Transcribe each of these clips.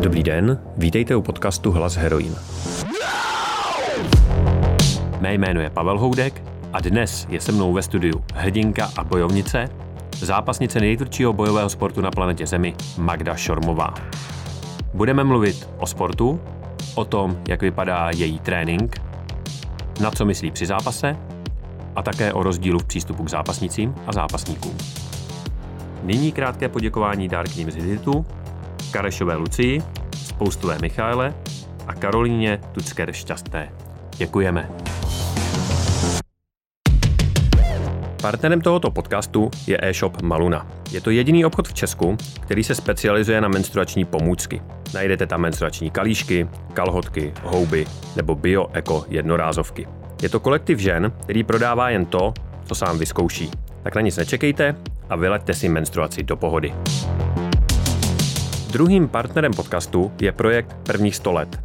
Dobrý den, vítejte u podcastu Hlas Heroin. Mé jméno je Pavel Houdek a dnes je se mnou ve studiu hrdinka a bojovnice, zápasnice nejtvrdšího bojového sportu na planetě Zemi, Magda Šormová. Budeme mluvit o sportu, o tom, jak vypadá její trénink, na co myslí při zápase a také o rozdílu v přístupu k zápasnicím a zápasníkům. Nyní krátké poděkování dárkyním z Hiditu, Karešové Lucii, Spoustové Michaele a Karolíně Tucker Šťastné. Děkujeme. Partnerem tohoto podcastu je e-shop Maluna. Je to jediný obchod v Česku, který se specializuje na menstruační pomůcky. Najdete tam menstruační kalíšky, kalhotky, houby nebo bio-eko jednorázovky. Je to kolektiv žen, který prodává jen to, co sám vyzkouší. Tak na nic nečekejte a vyleďte si menstruaci do pohody. Druhým partnerem podcastu je projekt Prvních 100 let.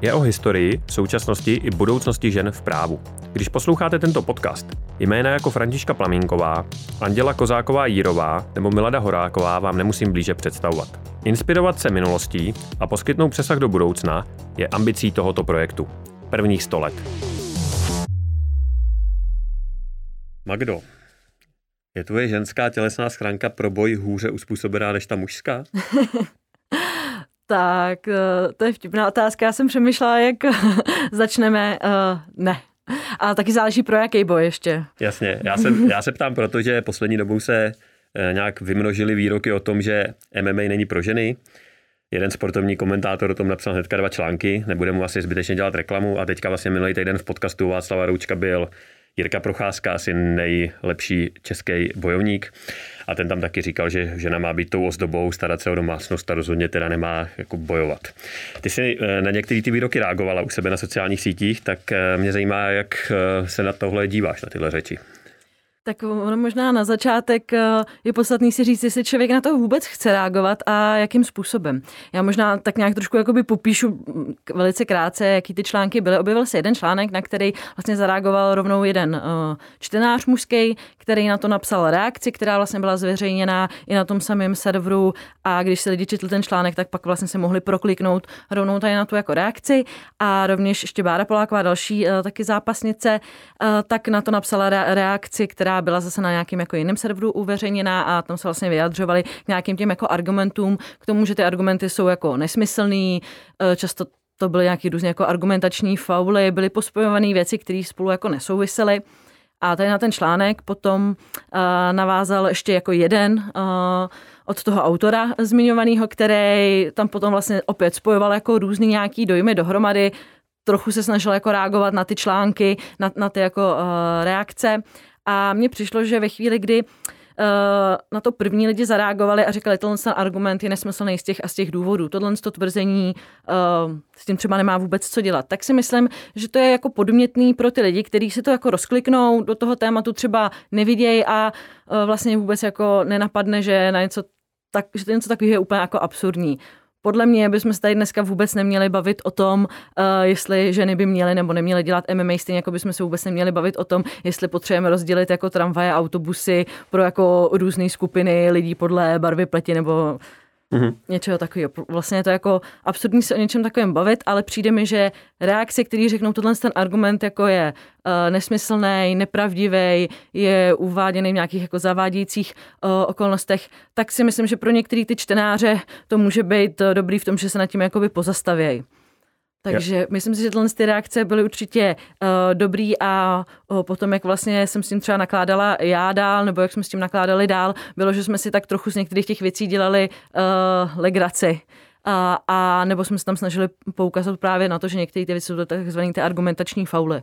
Je o historii, současnosti i budoucnosti žen v právu. Když posloucháte tento podcast, jména jako Františka Plamínková, Anděla Kozáková Jírová nebo Milada Horáková vám nemusím blíže představovat. Inspirovat se minulostí a poskytnout přesah do budoucna je ambicí tohoto projektu. Prvních 100 let. Magdo, je tvoje ženská tělesná schránka pro boj hůře uspůsobená než ta mužská? tak, eh, to je vtipná otázka. Já jsem přemýšlela, jak začneme. Uh, ne. A taky záleží pro jaký boj ještě. Jasně, já se, já se ptám, protože poslední dobou se eh, nějak vymnožily výroky o tom, že MMA není pro ženy. Jeden sportovní komentátor o tom napsal hnedka dva články, nebude mu asi zbytečně dělat reklamu a teďka vlastně minulý týden v podcastu Václava Roučka byl Jirka Procházka, asi nejlepší český bojovník. A ten tam taky říkal, že žena má být tou ozdobou, starat se o domácnost a rozhodně teda nemá jako bojovat. Ty jsi eh, na některé ty výroky reagovala u sebe na sociálních sítích, tak eh, mě zajímá, jak eh, se na tohle díváš, na tyhle řeči. Tak ono možná na začátek eh, je podstatný si říct, jestli člověk na to vůbec chce reagovat a jakým způsobem. Já možná tak nějak trošku jakoby popíšu velice krátce, jaký ty články byly. Objevil se jeden článek, na který vlastně zareagoval rovnou jeden uh, čtenář mužský, který na to napsal reakci, která vlastně byla zveřejněná i na tom samém serveru a když se lidi četli ten článek, tak pak vlastně se mohli prokliknout rovnou tady na tu jako reakci a rovněž ještě Bára Poláková, další uh, taky zápasnice, tak na to napsala reakci, která byla zase na nějakým jako jiném serveru uveřejněná a tam se vlastně vyjadřovali k nějakým těm jako argumentům, k tomu, že ty argumenty jsou jako nesmyslný, eh, často to byly nějaký různě jako argumentační fauly, byly pospojované věci, které spolu jako nesouvisely. A tady na ten článek potom uh, navázal ještě jako jeden uh, od toho autora zmiňovaného, který tam potom vlastně opět spojoval jako různý nějaký dojmy dohromady, trochu se snažil jako reagovat na ty články, na, na ty jako uh, reakce a mně přišlo, že ve chvíli, kdy Uh, na to první lidi zareagovali a říkali, tohle ten argument je nesmyslný z těch a z těch důvodů. Tohle to tvrzení uh, s tím třeba nemá vůbec co dělat. Tak si myslím, že to je jako podmětný pro ty lidi, kteří si to jako rozkliknou, do toho tématu třeba nevidějí a uh, vlastně vůbec jako nenapadne, že na něco tak, že to něco takového je úplně jako absurdní podle mě bychom se tady dneska vůbec neměli bavit o tom, uh, jestli ženy by měly nebo neměly dělat MMA, stejně jako bychom se vůbec neměli bavit o tom, jestli potřebujeme rozdělit jako tramvaje, autobusy pro jako různé skupiny lidí podle barvy pleti nebo Mm-hmm. Něčeho takového. Vlastně je to jako absurdní se o něčem takovém bavit, ale přijde mi, že reakce, který řeknou tohle ten argument jako je uh, nesmyslný, nepravdivý, je uváděný v nějakých jako zavádějících uh, okolnostech, tak si myslím, že pro některé ty čtenáře to může být uh, dobrý v tom, že se nad tím jakoby pozastavějí. Takže yeah. myslím si, že tyhle ty reakce byly určitě uh, dobrý a uh, potom, jak vlastně jsem s tím třeba nakládala já dál, nebo jak jsme s tím nakládali dál, bylo, že jsme si tak trochu z některých těch věcí dělali uh, legraci. A, a nebo jsme se tam snažili poukazat právě na to, že některé ty věci jsou takzvané ty argumentační fauly.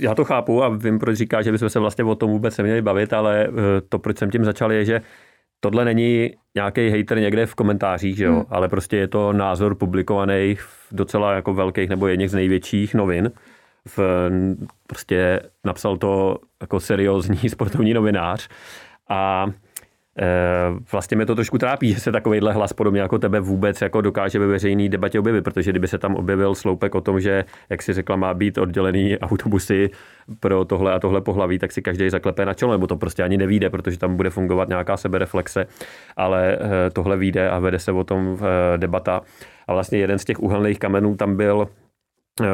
Já to chápu a vím, proč říká, že bychom se vlastně o tom vůbec neměli bavit, ale to, proč jsem tím začal, je, že tohle není nějaký hater někde v komentářích, že jo? Hmm. ale prostě je to názor publikovaný v docela jako velkých nebo jedných z největších novin. V, prostě napsal to jako seriózní sportovní novinář a vlastně mě to trošku trápí, že se takovýhle hlas podobně jako tebe vůbec jako dokáže ve veřejné debatě objevit, protože kdyby se tam objevil sloupek o tom, že, jak si řekla, má být oddělený autobusy pro tohle a tohle pohlaví, tak si každý zaklepe na čelo, nebo to prostě ani nevíde, protože tam bude fungovat nějaká sebereflexe, ale tohle vyjde a vede se o tom debata. A vlastně jeden z těch uhelných kamenů tam byl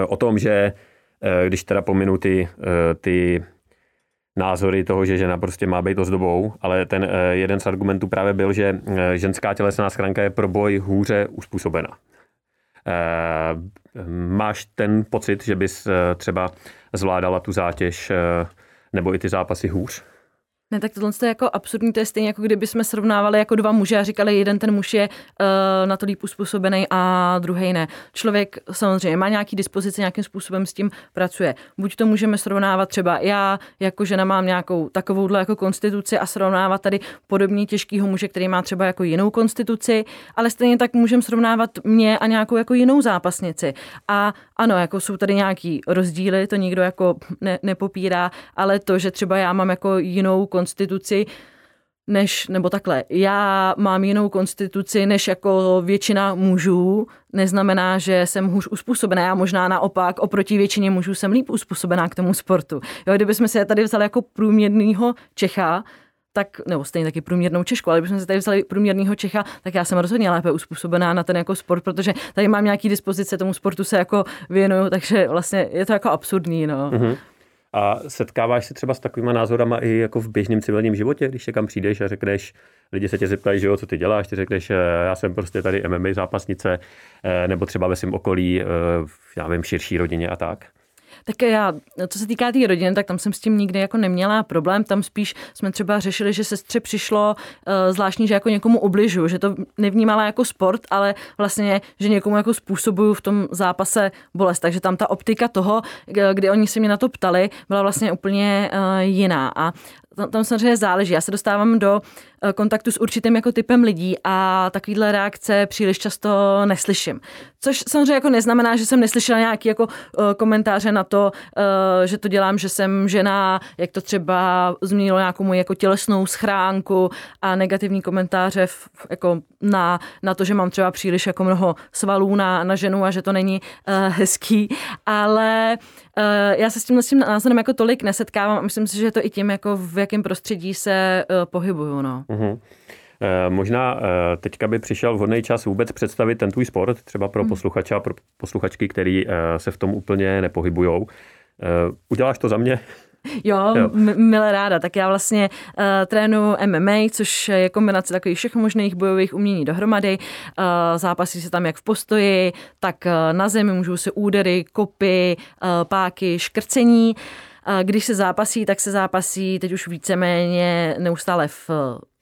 o tom, že když teda pominu ty, ty názory toho, že žena prostě má být ozdobou, ale ten eh, jeden z argumentů právě byl, že eh, ženská tělesná schránka je pro boj hůře uspůsobena. Eh, máš ten pocit, že bys třeba zvládala tu zátěž nebo i ty zápasy hůř? Ne, tak tohle je jako absurdní, to je stejně jako kdyby jsme srovnávali jako dva muže a říkali, jeden ten muž je uh, na to líp uspůsobený a druhý ne. Člověk samozřejmě má nějaký dispozice, nějakým způsobem s tím pracuje. Buď to můžeme srovnávat třeba já, jako žena mám nějakou takovouhle jako konstituci a srovnávat tady podobně těžkýho muže, který má třeba jako jinou konstituci, ale stejně tak můžeme srovnávat mě a nějakou jako jinou zápasnici. A ano, jako jsou tady nějaký rozdíly, to nikdo jako ne, nepopírá, ale to, že třeba já mám jako jinou konstituci, než, nebo takhle, já mám jinou konstituci než jako většina mužů, neznamená, že jsem hůř uspůsobená. Já možná naopak oproti většině mužů jsem líp uspůsobená k tomu sportu. Jo, kdybychom se tady vzali jako průměrného Čecha, tak, nebo stejně taky průměrnou Češku, ale kdybychom se tady vzali průměrného Čecha, tak já jsem rozhodně lépe uspůsobená na ten jako sport, protože tady mám nějaký dispozice, tomu sportu se jako věnuju, takže vlastně je to jako absurdní, no. Mm-hmm. A setkáváš se třeba s takovými názorama i jako v běžném civilním životě, když se kam přijdeš a řekneš, lidi se tě zeptají, že jo, co ty děláš, ty řekneš, eh, já jsem prostě tady MMA zápasnice, eh, nebo třeba ve svém okolí, eh, já vím, širší rodině a tak. Tak já, co se týká té tý rodiny, tak tam jsem s tím nikdy jako neměla problém. Tam spíš jsme třeba řešili, že sestře přišlo uh, zvláštní, že jako někomu obližu, že to nevnímala jako sport, ale vlastně, že někomu jako způsobuju v tom zápase bolest. Takže tam ta optika toho, kdy oni se mě na to ptali, byla vlastně úplně uh, jiná. A tam samozřejmě záleží. Já se dostávám do eh, kontaktu s určitým jako typem lidí a takovýhle reakce příliš často neslyším. Což samozřejmě jako neznamená, že jsem neslyšela nějaký jako eh, komentáře na to, eh, že to dělám, že jsem žena, jak to třeba změnilo nějakou moji jako tělesnou schránku a negativní komentáře v, jako na, na to, že mám třeba příliš jako mnoho svalů na, na ženu a že to není hezký, ale já se s tím, s tím názorem jako tolik nesetkávám a myslím si, že to i tím, jako v jakém prostředí se pohybuju. No. Uh-huh. Možná teďka by přišel vhodný čas vůbec představit ten tvůj sport, třeba pro mhm. posluchače a pro posluchačky, který se v tom úplně nepohybujou. Uděláš to za mě? Jo, jo. milé ráda. Tak já vlastně uh, trénu MMA, což je kombinace takových všech možných bojových umění dohromady. Uh, zápasí se tam jak v postoji, tak uh, na zemi můžou se údery, kopy, uh, páky, škrcení. Uh, když se zápasí, tak se zápasí teď už víceméně neustále v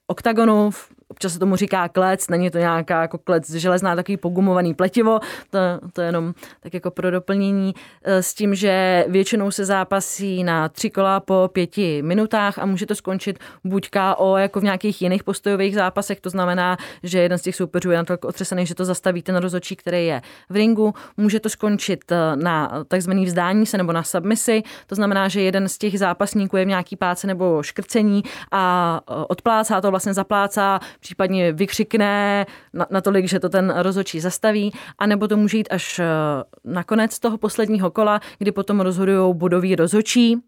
oktagonu, v občas se tomu říká klec, není to nějaká jako klec železná, takový pogumovaný pletivo, to, to je jenom tak jako pro doplnění e, s tím, že většinou se zápasí na tři kola po pěti minutách a může to skončit buď KO jako v nějakých jiných postojových zápasech, to znamená, že jeden z těch soupeřů je natolik otřesený, že to zastaví ten rozočí, který je v ringu, může to skončit e, na takzvaný vzdání se nebo na submisi, to znamená, že jeden z těch zápasníků je v nějaký páce nebo škrcení a e, odplácá to, vlastně zaplácá případně vykřikne natolik, že to ten rozočí zastaví, anebo to může jít až eh, na konec toho posledního kola, kdy potom rozhodují bodový rozočí.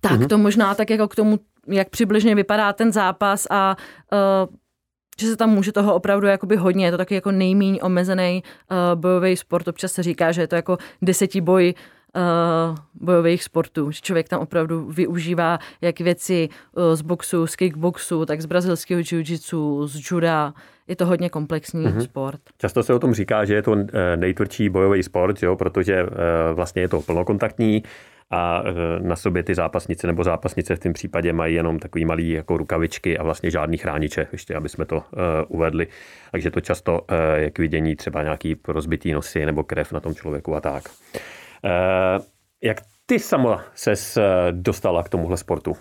Tak mm-hmm. to možná tak jako k tomu, jak přibližně vypadá ten zápas a uh, že se tam může toho opravdu jakoby hodně, je to taky jako nejméně omezený uh, bojový sport, občas se říká, že je to jako desetiboj uh, bojových sportů. Že člověk tam opravdu využívá jak věci uh, z boxu, z kickboxu, tak z brazilského jiu-jitsu, z juda. Je to hodně komplexní mm-hmm. sport. Často se o tom říká, že je to eh, nejtvrdší bojový sport, jo, protože vlastně je to plnokontaktní a na sobě ty zápasnice nebo zápasnice v tom případě mají jenom takový malý jako rukavičky a vlastně žádný chrániče, ještě aby jsme to uh, uvedli. Takže to často uh, je k vidění třeba nějaký rozbitý nosy nebo krev na tom člověku a tak. Eh, jak ty sama ses eh, dostala k tomuhle sportu?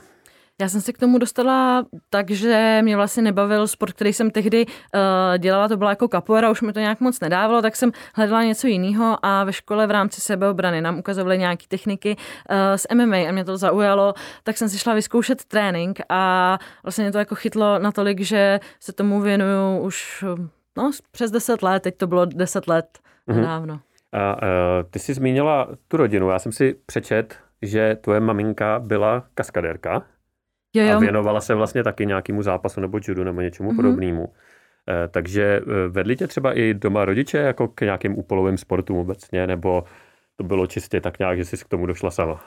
Já jsem se k tomu dostala tak, že mě vlastně nebavil sport, který jsem tehdy uh, dělala, to byla jako capoeira, už mi to nějak moc nedávalo, tak jsem hledala něco jiného a ve škole v rámci sebeobrany nám ukazovali nějaké techniky uh, z MMA a mě to zaujalo, tak jsem si šla vyzkoušet trénink a vlastně mě to jako chytlo natolik, že se tomu věnuju už no, přes 10 let, teď to bylo 10 let mm-hmm. A uh, ty jsi zmínila tu rodinu, já jsem si přečet, že tvoje maminka byla kaskadérka. Jo, jo. A věnovala se vlastně taky nějakému zápasu nebo judu nebo něčemu mm-hmm. podobnému. Eh, takže eh, vedli tě třeba i doma rodiče jako k nějakým úpolovým sportům obecně, nebo to bylo čistě tak nějak, že jsi k tomu došla sama?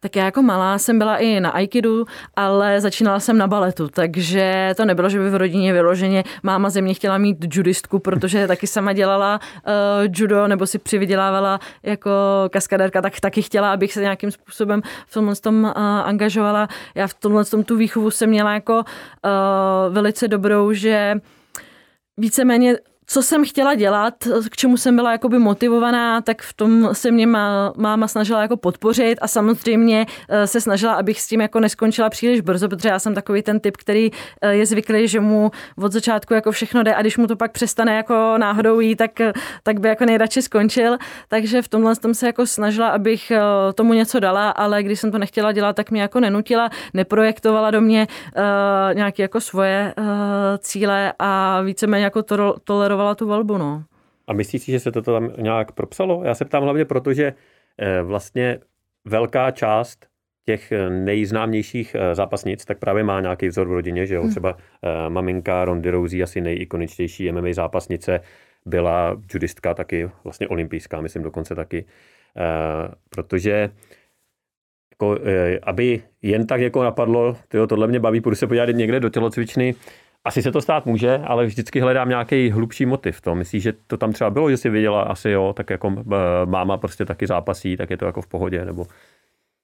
Tak já jako malá jsem byla i na aikidu, ale začínala jsem na baletu, takže to nebylo, že by v rodině vyloženě máma ze mě chtěla mít judistku, protože taky sama dělala uh, judo nebo si přivydělávala jako kaskadérka, tak taky chtěla, abych se nějakým způsobem v tomhle tom uh, angažovala. Já v tomhle tom tu výchovu jsem měla jako uh, velice dobrou, že víceméně co jsem chtěla dělat, k čemu jsem byla jakoby motivovaná, tak v tom se mě má, máma snažila jako podpořit a samozřejmě eh, se snažila, abych s tím jako neskončila příliš brzo, protože já jsem takový ten typ, který eh, je zvyklý, že mu od začátku jako všechno jde a když mu to pak přestane jako náhodou jít, tak, tak by jako nejradši skončil. Takže v tomhle jsem se jako snažila, abych eh, tomu něco dala, ale když jsem to nechtěla dělat, tak mě jako nenutila, neprojektovala do mě uh, nějaké jako svoje uh, cíle a víceméně jako to tolerovala tolerovala tu volbu, no. A myslíš si, že se to tam nějak propsalo? Já se ptám hlavně proto, že eh, vlastně velká část těch eh, nejznámějších eh, zápasnic, tak právě má nějaký vzor v rodině, že jo, hmm. třeba maminka Rondy Rousey, asi nejikoničtější MMA zápasnice, byla judistka taky, vlastně olympijská, myslím dokonce taky, protože jako, aby jen tak jako napadlo, tyjo, tohle mě baví, půjdu se podívat někde do tělocvičny, asi se to stát může, ale vždycky hledám nějaký hlubší motiv. To myslíš, že to tam třeba bylo, že si viděla asi jo, tak jako eh, máma prostě taky zápasí, tak je to jako v pohodě, nebo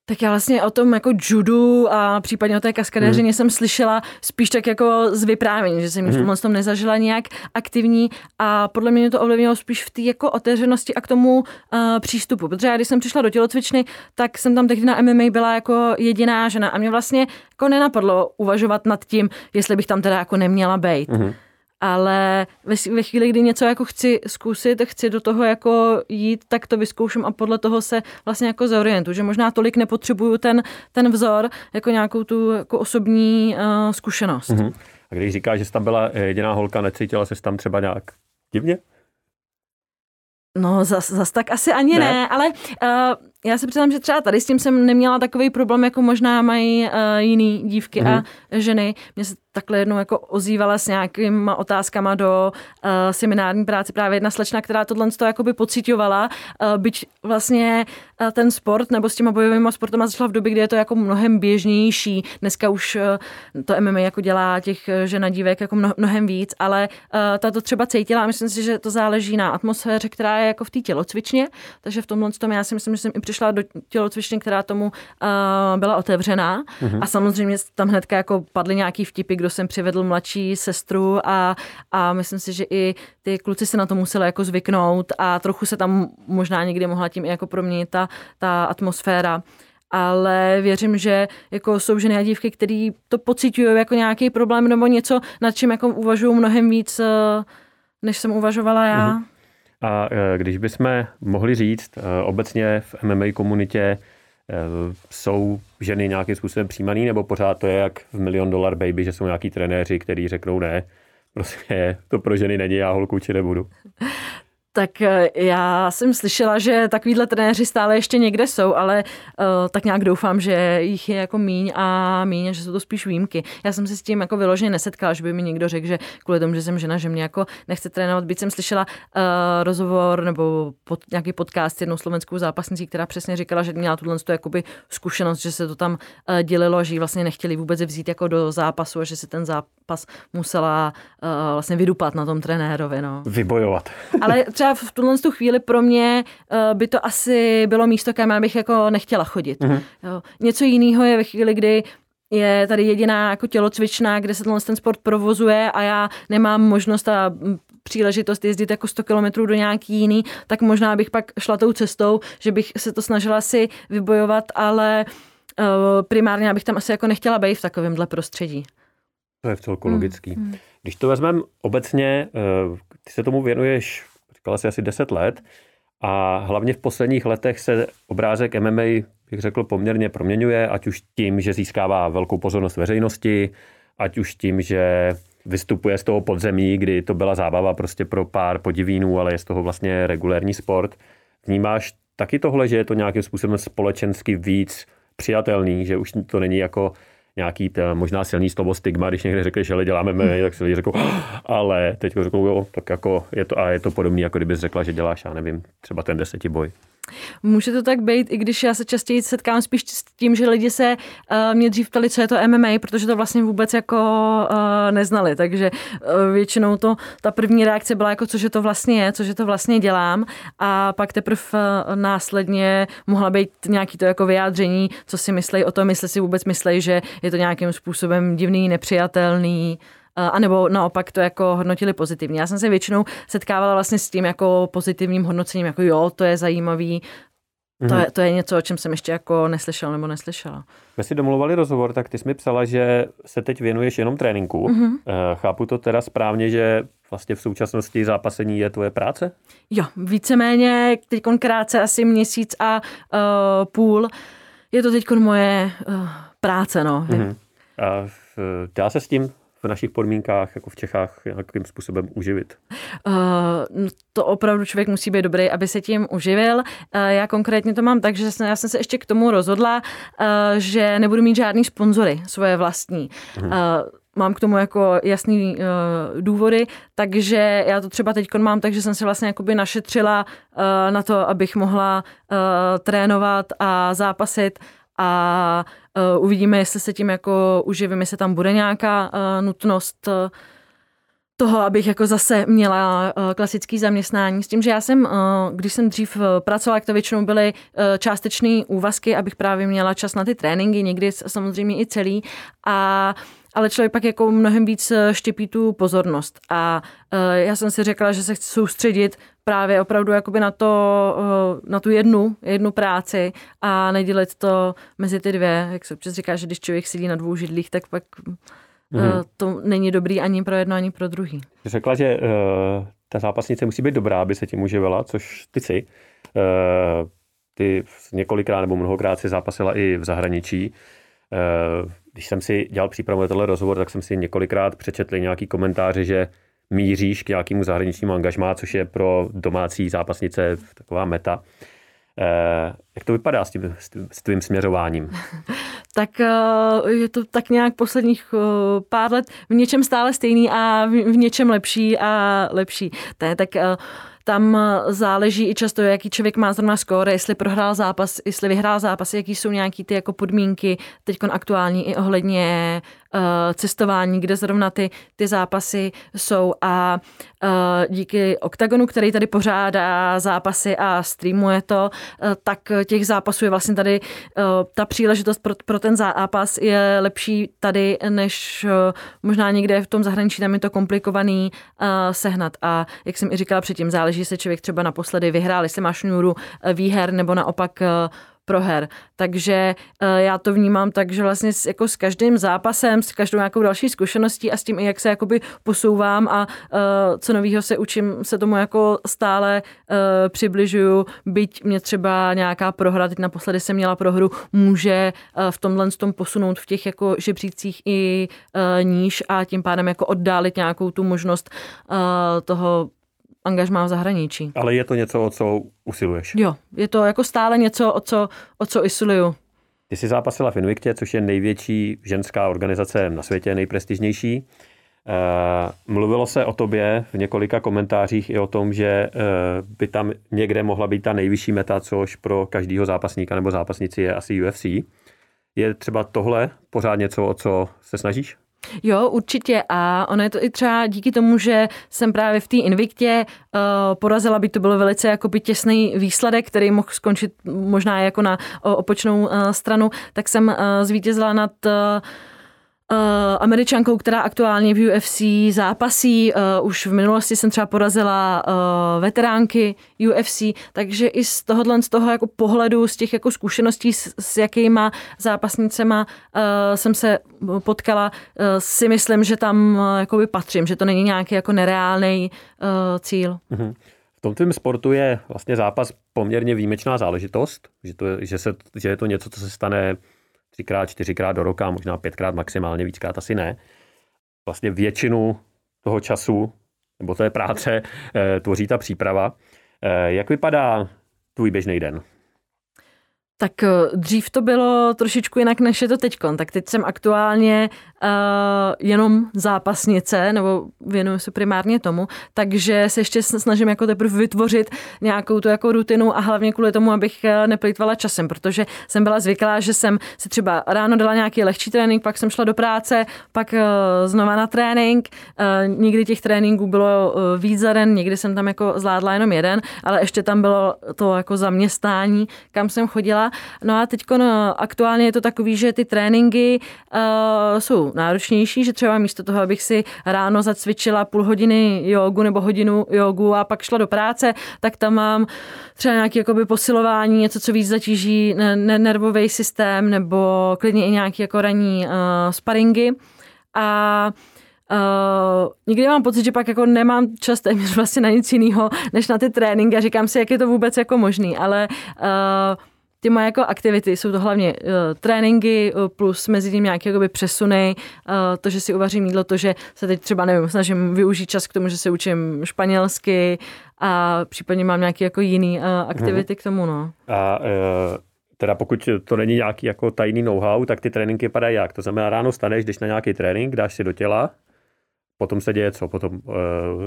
tak já vlastně o tom jako judu a případně o té kaskadéřině mm. jsem slyšela spíš tak jako z vyprávění, že jsem mm. v tomhle tom nezažila nějak aktivní a podle mě to ovlivnilo spíš v té jako otevřenosti a k tomu uh, přístupu. Protože já když jsem přišla do tělocvičny, tak jsem tam tehdy na MMA byla jako jediná žena a mě vlastně jako nenapadlo uvažovat nad tím, jestli bych tam teda jako neměla být. Mm ale ve, ve chvíli, kdy něco jako chci zkusit, chci do toho jako jít, tak to vyzkouším a podle toho se vlastně jako zorientuju, že možná tolik nepotřebuju ten, ten vzor jako nějakou tu jako osobní uh, zkušenost. Mm-hmm. A když říkáš, že jsi tam byla jediná holka, necítila se tam třeba nějak divně? No, zas, zas tak asi ani ne, ne ale uh, já se přiznám, že třeba tady s tím jsem neměla takový problém, jako možná mají uh, jiný dívky mm-hmm. a mhm. ženy. Mně se takhle jednou jako ozývala s nějakýma otázkama do uh, seminární práce právě jedna slečna, která tohle to jakoby pocitovala, uh, byť vlastně uh, ten sport nebo s těma bojovými sportama začala v době, kdy je to jako mnohem běžnější. Dneska už uh, to MMA jako dělá těch žen a dívek jako mno, mnohem víc, ale uh, ta to třeba cítila a myslím si, že to záleží na atmosféře, která je jako v té tělocvičně, takže v tomhle tom já si myslím, že jsem i přišla do tělocvičny, která tomu uh, byla otevřená mm-hmm. a samozřejmě tam hnedka jako padly nějaký vtipy, kdo jsem přivedl mladší sestru a, a myslím si, že i ty kluci se na to museli jako zvyknout a trochu se tam možná někdy mohla tím i jako proměnit ta, ta atmosféra ale věřím, že jako jsou ženy a dívky, které to pocitují jako nějaký problém nebo něco, nad čím jako uvažují mnohem víc, eh, než jsem uvažovala já. Mm-hmm. A e, když bychom mohli říct, e, obecně v MMA komunitě e, jsou ženy nějakým způsobem přijímaný, nebo pořád to je jak v Million Dollar Baby, že jsou nějaký trenéři, kteří řeknou ne, prostě to pro ženy není, já holku či nebudu. Tak eh, já jsem slyšela, že takovýhle trenéři stále ještě někde jsou, ale uh, tak nějak doufám, že jich je jako míň a míň, a že jsou to spíš výjimky. Já jsem se s tím jako vyloženě nesetkala, že by mi někdo řekl, že kvůli tomu, že jsem žena, že mě jako nechce trénovat. Byť jsem slyšela uh, rozhovor nebo pod, nějaký podcast s jednou slovenskou zápasnicí, která přesně říkala, že měla tuhle jakoby zkušenost, že se to tam uh, dělilo, že ji vlastně nechtěli vůbec vzít jako do zápasu a že si ten zápas musela uh, vlastně vydupat na tom trenérovi. No. Vybojovat. Ale třeba v tuhle tu chvíli pro mě uh, by to asi bylo místo, kam já bych jako nechtěla chodit. Mm-hmm. Jo. Něco jiného je ve chvíli, kdy je tady jediná jako tělocvičná, kde se tenhle ten sport provozuje a já nemám možnost a příležitost jezdit jako 100 kilometrů do nějaký jiný, tak možná bych pak šla tou cestou, že bych se to snažila si vybojovat, ale primárně abych tam asi jako nechtěla být v takovémhle prostředí. To je v celku hmm. logický. Hmm. Když to vezmeme obecně, ty se tomu věnuješ, jsi asi 10 let, a hlavně v posledních letech se obrázek MMA, bych řekl, poměrně proměňuje, ať už tím, že získává velkou pozornost veřejnosti, ať už tím, že vystupuje z toho podzemí, kdy to byla zábava prostě pro pár podivínů, ale je z toho vlastně regulérní sport. Vnímáš taky tohle, že je to nějakým způsobem společensky víc přijatelný, že už to není jako nějaký možná silný slovo stigma, když někde řekne, že děláme MMA, tak si lidi řeknou, ale teď řeknou, jo, tak jako je to, a je to podobný, jako kdybys řekla, že děláš, já nevím, třeba ten desetiboj. Může to tak být, i když já se častěji setkám spíš s tím, že lidi se uh, mě dřív ptali, co je to MMA, protože to vlastně vůbec jako uh, neznali, takže uh, většinou to, ta první reakce byla jako, cože to vlastně je, cože to vlastně dělám. A pak teprve uh, následně mohla být nějaký to jako vyjádření, co si myslí o tom, jestli si vůbec myslí, že je to nějakým způsobem divný, nepřijatelný, a nebo naopak to jako hodnotili pozitivně. Já jsem se většinou setkávala vlastně s tím jako pozitivním hodnocením, jako jo, to je zajímavý, to, je, mhm. to je něco, o čem jsem ještě jako neslyšela nebo neslyšela. My si domluvali rozhovor, tak ty jsi mi psala, že se teď věnuješ jenom tréninku. Mm-hmm. Chápu to teda správně, že vlastně v současnosti zápasení je tvoje práce? Jo, víceméně teď krátce asi měsíc a uh, půl. Je to teď moje uh, práce, no. Mm-hmm. A dá se s tím v našich podmínkách, jako v Čechách, nějakým způsobem uživit? Uh, to opravdu člověk musí být dobrý, aby se tím uživil. Uh, já konkrétně to mám tak, že jsem, já jsem se ještě k tomu rozhodla, uh, že nebudu mít žádný sponzory svoje vlastní. Uh, mám k tomu jako jasný uh, důvody, takže já to třeba teď mám tak, že jsem si vlastně jakoby našetřila uh, na to, abych mohla uh, trénovat a zápasit a uh, uvidíme, jestli se tím jako uživím, jestli tam bude nějaká uh, nutnost uh, toho, abych jako zase měla uh, klasický zaměstnání. S tím, že já jsem, uh, když jsem dřív pracovala, tak to většinou byly částečné úvazky, abych právě měla čas na ty tréninky, někdy samozřejmě i celý. A ale člověk pak jako mnohem víc štěpí tu pozornost. A já jsem si řekla, že se chci soustředit právě opravdu jakoby na, to, eh, na tu jednu, jednu práci a nedělit to mezi ty dvě. Jak se občas říká, že když člověk sedí na dvou židlích, tak pak mm-hmm. to není dobrý ani pro jedno, ani pro druhý. Řekla, že uh, ta zápasnice musí být dobrá, aby se tím uživila, což ty si. Uh, ty několikrát nebo mnohokrát si zápasila i v zahraničí. Uh, když jsem si dělal přípravu na tenhle rozhovor, tak jsem si několikrát přečetl nějaký komentáře, že míříš k nějakému zahraničnímu angažmá, což je pro domácí zápasnice taková meta. Eh, jak to vypadá s tím, s tvým směřováním? tak eh, je to tak nějak posledních eh, pár let v něčem stále stejný a v něčem lepší a lepší. To tak tam záleží i často, jaký člověk má zrovna skóre, jestli prohrál zápas, jestli vyhrál zápas, jaký jsou nějaký ty jako podmínky teď aktuální i ohledně Eh, cestování, kde zrovna ty, ty zápasy jsou a eh, díky OKTAGONu, který tady pořádá zápasy a streamuje to, eh, tak těch zápasů je vlastně tady ta příležitost pro, pro ten zápas je lepší tady, než možná někde v tom zahraničí, tam je to komplikovaný sehnat. A jak jsem i říkala předtím, záleží se člověk třeba naposledy vyhrál, jestli má šňůru výher nebo naopak proher. Takže eh, já to vnímám tak, že vlastně jako s každým zápasem, s každou nějakou další zkušeností a s tím, jak se jakoby posouvám a uh, co novýho se učím, se tomu jako stále uh, přibližuju, byť mě třeba nějaká prohra, teď naposledy jsem měla prohru, může v tomhle tom posunout v těch jako žebřících i níž a tím pádem jako oddálit nějakou tu možnost toho angažmá v zahraničí. Ale je to něco, o co usiluješ? Jo, je to jako stále něco, o co, o co usiluju. Ty jsi zápasila v Invictě, což je největší ženská organizace na světě, nejprestižnější. Eh, mluvilo se o tobě v několika komentářích i o tom, že eh, by tam někde mohla být ta nejvyšší meta, což pro každého zápasníka nebo zápasnici je asi UFC. Je třeba tohle pořád něco, o co se snažíš? Jo, určitě. A ono je to i třeba díky tomu, že jsem právě v té Invictě uh, porazila, by to byl velice jakoby těsný výsledek, který mohl skončit možná jako na opočnou uh, stranu, tak jsem uh, zvítězila nad američankou, která aktuálně v UFC zápasí. Uh, už v minulosti jsem třeba porazila uh, veteránky UFC, takže i z tohohle z toho jako pohledu, z těch jako zkušeností, s, s jakýma zápasnicema uh, jsem se potkala, uh, si myslím, že tam uh, jakoby patřím, že to není nějaký jako nereálný uh, cíl. Mm-hmm. V tom tvém sportu je vlastně zápas poměrně výjimečná záležitost, že, to, že, se, že je to něco, co se stane třikrát, čtyřikrát do roka, možná pětkrát maximálně, víckrát asi ne. Vlastně většinu toho času, nebo té práce, eh, tvoří ta příprava. Eh, jak vypadá tvůj běžný den? Tak eh, dřív to bylo trošičku jinak, než je to teď. Tak teď jsem aktuálně jenom zápasnice, nebo věnuju se primárně tomu, takže se ještě snažím jako teprve vytvořit nějakou tu jako rutinu a hlavně kvůli tomu, abych eh, neplýtvala časem, protože jsem byla zvyklá, že jsem si třeba ráno dala nějaký lehčí trénink, pak jsem šla do práce, pak uh, znova na trénink. Nikdy těch tréninků bylo víc za den, někdy jsem tam jako zvládla jenom jeden, ale ještě tam bylo to jako zaměstnání, kam jsem chodila No a teď no, aktuálně je to takový, že ty tréninky uh, jsou náročnější, že třeba místo toho, abych si ráno zacvičila půl hodiny jogu nebo hodinu jogu a pak šla do práce, tak tam mám třeba nějaké jakoby posilování, něco, co víc zatíží nervový systém nebo klidně i nějaké jako ranní uh, sparingy. A Uh, nikdy mám pocit, že pak jako nemám čas téměř vlastně na nic jiného, než na ty tréninky a říkám si, jak je to vůbec jako možný, ale uh, ty moje jako aktivity jsou to hlavně uh, tréninky uh, plus mezi tím nějaké jakoby přesuny, uh, to, že si uvařím jídlo, to, že se teď třeba nevím, snažím využít čas k tomu, že se učím španělsky a případně mám nějaké jako jiný uh, aktivity hmm. k tomu. No. A uh... Teda pokud to není nějaký jako tajný know-how, tak ty tréninky padají jak? To znamená, ráno staneš, když na nějaký trénink, dáš si do těla, potom se děje co? Potom uh,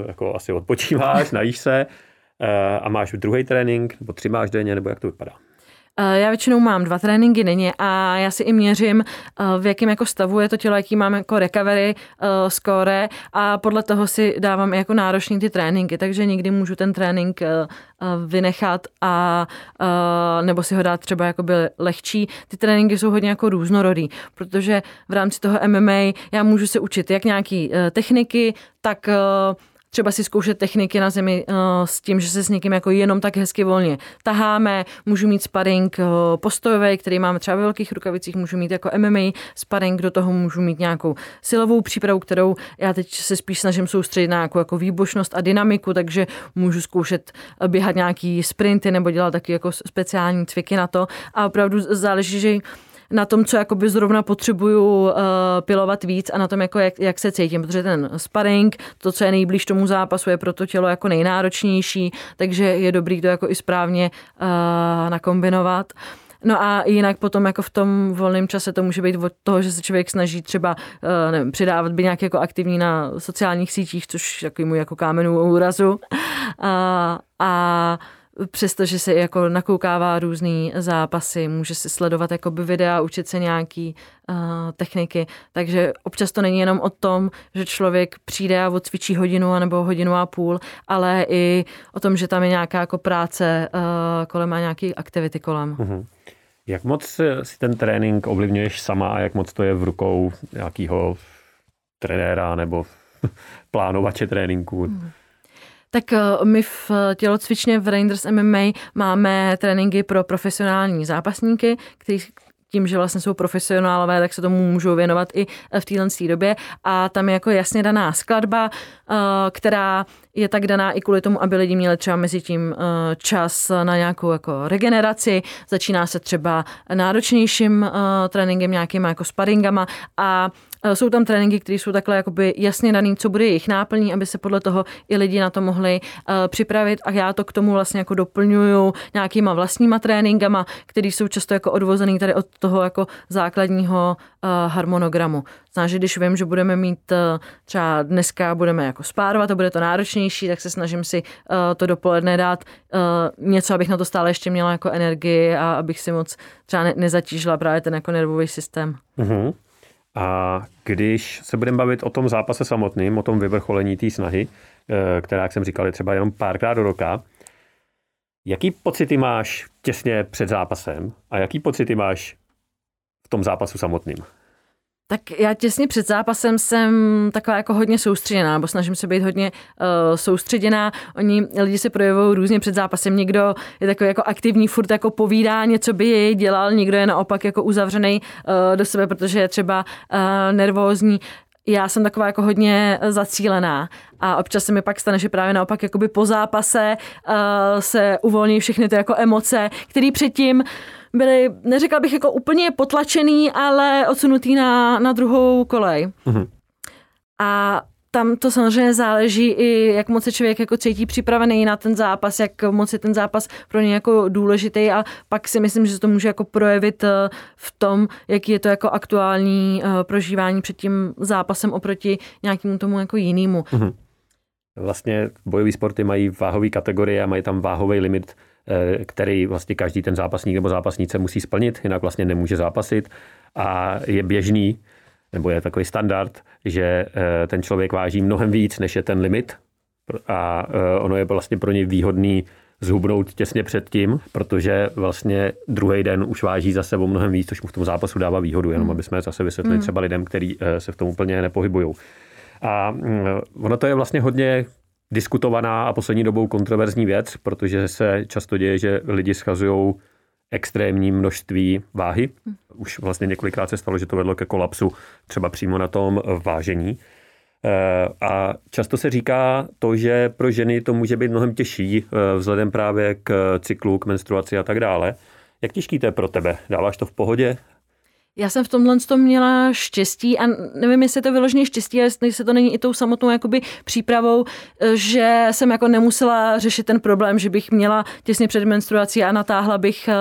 jako asi odpočíváš, najíš se uh, a máš druhý trénink, nebo tři máš denně, nebo jak to vypadá? Eh, já většinou mám dva tréninky denně a já si i měřím, eh, v jakém jako stavu je to tělo, jaký mám jako recovery eh, score a podle toho si dávám jako náročný ty tréninky, takže někdy můžu ten trénink vynechat a nebo si ho dát třeba jako by lehčí. Ty tréninky jsou hodně jako různorodý, protože v rámci toho MMA já můžu se učit jak nějaký techniky, tak třeba si zkoušet techniky na zemi uh, s tím, že se s někým jako jenom tak hezky volně taháme, můžu mít sparring uh, postojový, který máme třeba ve velkých rukavicích, můžu mít jako MMA sparring, do toho můžu mít nějakou silovou přípravu, kterou já teď se spíš snažím soustředit na nějakou jako výbušnost a dynamiku, takže můžu zkoušet eh, běhat nějaký sprinty nebo dělat taky jako speciální cviky na to. A opravdu záleží, že na tom, co jakoby zrovna potřebuju uh, pilovat víc a na tom, jako jak, jak se cítím, protože ten sparring, to, co je nejblíž tomu zápasu, je pro to tělo jako nejnáročnější, takže je dobrý to jako i správně uh, nakombinovat. No a jinak potom jako v tom volném čase to může být od toho, že se člověk snaží třeba uh, nevím, přidávat by nějak jako aktivní na sociálních sítích, což můj jako kámenu úrazu. Uh, a přestože se jako nakoukává různý zápasy, může si sledovat jakoby videa, učit se nějaký uh, techniky, takže občas to není jenom o tom, že člověk přijde a odcvičí hodinu nebo hodinu a půl, ale i o tom, že tam je nějaká jako práce uh, kolem a nějaký aktivity kolem. Uh-huh. Jak moc si ten trénink ovlivňuješ sama a jak moc to je v rukou nějakého trenéra nebo plánovače tréninku? Uh-huh. Tak eh, my v tělocvičně v Rangers MMA máme tréninky pro profesionální zápasníky, kteří tím, že vlastně jsou profesionálové, tak se tomu můžou věnovat i v téhle době. A tam je jako jasně daná skladba, eh, která je tak daná i kvůli tomu, aby lidi měli třeba mezi tím eh, čas na nějakou jako regeneraci. Začíná se třeba náročnějším tréninkem, nějakýma jako sparingama a Eh, jsou tam tréninky, které jsou takhle jakoby jasně daný, co bude jejich náplní, aby se podle toho i lidi na to mohli uh, připravit a já to k tomu vlastně jako doplňuju nějakýma vlastníma tréninkama, které jsou často jako odvozený tady od toho jako základního uh, harmonogramu. Znáš, že když vím, že budeme mít třeba dneska budeme jako spárovat a bude to náročnější, tak se snažím si to dopoledne dát něco, abych na to stále ještě měla jako energii a abych si moc třeba ne- nezatížila právě ten jako nervový systém. Uh-huh. A když se budeme bavit o tom zápase samotným, o tom vyvrcholení té snahy, eh, která, jak jsem říkal, je třeba jenom párkrát do roka, jaký pocity máš těsně před zápasem a jaký pocity máš v tom zápasu samotným? Tak já těsně před zápasem jsem taková jako hodně soustředěná, nebo snažím se být hodně uh, soustředěná. Oni, lidi se projevují různě před zápasem. Někdo je takový jako aktivní, furt jako povídá něco by jej dělal, někdo je naopak jako uzavřený uh, do sebe, protože je třeba uh, nervózní já jsem taková jako hodně zacílená a občas se mi pak stane, že právě naopak jakoby po zápase uh, se uvolní všechny ty jako emoce, které předtím byly, neřekla bych jako úplně potlačený, ale odsunutý na, na druhou kolej. Mm-hmm. A tam to samozřejmě záleží i, jak moc se člověk jako cítí připravený na ten zápas, jak moc je ten zápas pro ně jako důležitý a pak si myslím, že se to může jako projevit eh, v tom, jaký je to jako aktuální eh, prožívání před tím zápasem oproti nějakému tomu jako jinému. Mm-hmm. Vlastně bojové sporty mají váhové kategorie a mají tam váhový limit, který vlastně každý ten zápasník nebo zápasnice musí splnit, jinak vlastně nemůže zápasit a je běžný, nebo je takový standard, že eh, ten člověk váží mnohem víc, než je ten limit a eh, ono je vlastně pro něj výhodný zhubnout těsně předtím, protože vlastně druhý den už váží za sebou mnohem víc, což mu v tom zápasu dává výhodu, jenom hmm. aby jsme zase vysvětlili hmm. třeba lidem, kteří eh, se v tom úplně nepohybují. A mm, ono to je vlastně hodně diskutovaná a poslední dobou kontroverzní věc, protože se často děje, že lidi schazují extrémní množství váhy. Hm. Už vlastně několikrát se stalo, že to vedlo ke kolapsu třeba přímo na tom vážení. Eh, a často se říká to, že pro ženy to může být mnohem těžší eh, vzhledem právě k cyklu, k menstruaci a tak dále. Jak těžký to je pro tebe? Dáváš to v pohodě? Já jsem v tomhle tom měla štěstí a nevím, jestli to vyloženě štěstí, jestli se to není i tou samotnou jakoby přípravou, že jsem jako nemusela řešit ten problém, že bych měla těsně před menstruací a natáhla bych eh,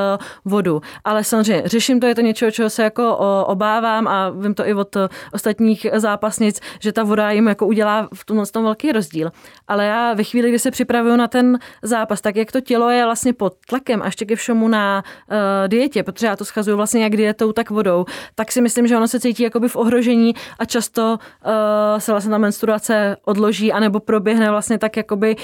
vodu. Ale samozřejmě řeším to, je to něčeho, čeho se jako obávám a vím to i od ostatních zápasnic, že ta voda jim jako udělá v tomhle tom velký rozdíl. Ale já ve chvíli, kdy se připravuju na ten zápas, tak jak to tělo je vlastně pod tlakem a ještě ke všemu na uh, dietě, protože já to schazuju vlastně jak dietou, tak vodou, tak si myslím, že ono se cítí jakoby v ohrožení a často uh, se vlastně ta menstruace odloží anebo proběhne vlastně tak jakoby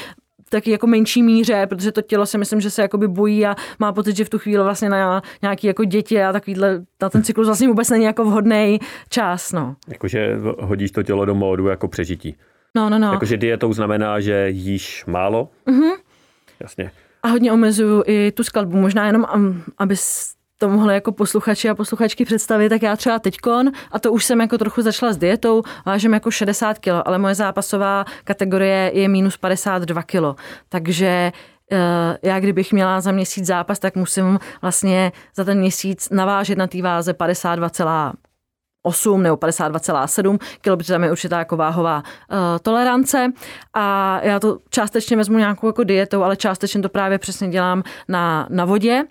taky jako menší míře, protože to tělo si myslím, že se jakoby bojí a má pocit, že v tu chvíli vlastně na nějaký jako děti a takovýhle, na ten cyklus vlastně vůbec není jako vhodný čas, no. Jakože hodíš to tělo do módu jako přežití. No, no, no. Jakože dietou znamená, že jíš málo. Mhm. Jasně. A hodně omezuju i tu skladbu, možná jenom, aby to mohli jako posluchači a posluchačky představit, tak já třeba teďkon, a to už jsem jako trochu začala s dietou, vážím jako 60 kg, ale moje zápasová kategorie je minus 52 kg. Takže eh, já kdybych měla za měsíc zápas, tak musím vlastně za ten měsíc navážet na té váze 52, 8 nebo 52,7 kg, protože tam je určitá jako váhová uh, tolerance a já to částečně vezmu nějakou jako dietou, ale částečně to právě přesně dělám na, na vodě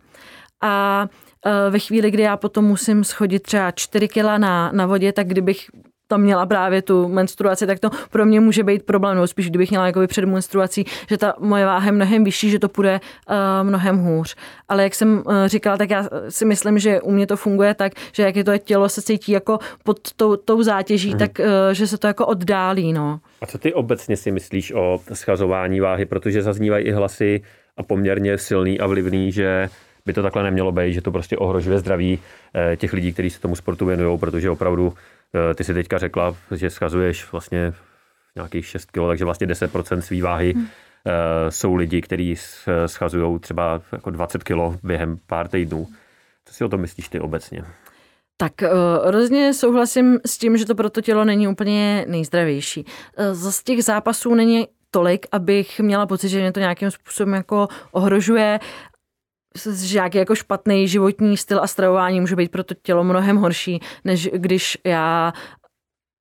a Eh, ve chvíli, kdy já potom musím schodit třeba 4 kila na, na vodě, tak kdybych tam měla právě tu menstruaci, tak to pro mě může být problém, nebo spíš kdybych měla jakoby před menstruací, že ta moje váha je mnohem vyšší, že to půjde uh, mnohem hůř. Ale jak jsem uh, říkala, tak já si myslím, že u mě to funguje tak, že jak je to tělo se cítí jako pod tou, tou zátěží, hmm. tak uh, že se to jako oddálí. No. A co ty obecně si myslíš o schazování váhy, protože zaznívají i hlasy a poměrně silný a vlivný, že by to takhle nemělo být, že to prostě ohrožuje zdraví eh, těch lidí, kteří se tomu sportu věnují, protože opravdu eh, ty si teďka řekla, že schazuješ vlastně nějakých 6 kg, takže vlastně 10% svý váhy hmm. jsou lidi, kteří schazují třeba jako 20 kg během pár týdnů. Co si o tom myslíš ty obecně? Tak hrozně souhlasím s tím, že to pro to tělo není úplně nejzdravější. Z těch zápasů není tolik, abych měla pocit, že mě to nějakým způsobem jako ohrožuje že nějaký jako špatný životní styl a stravování může být pro to tělo mnohem horší, než když já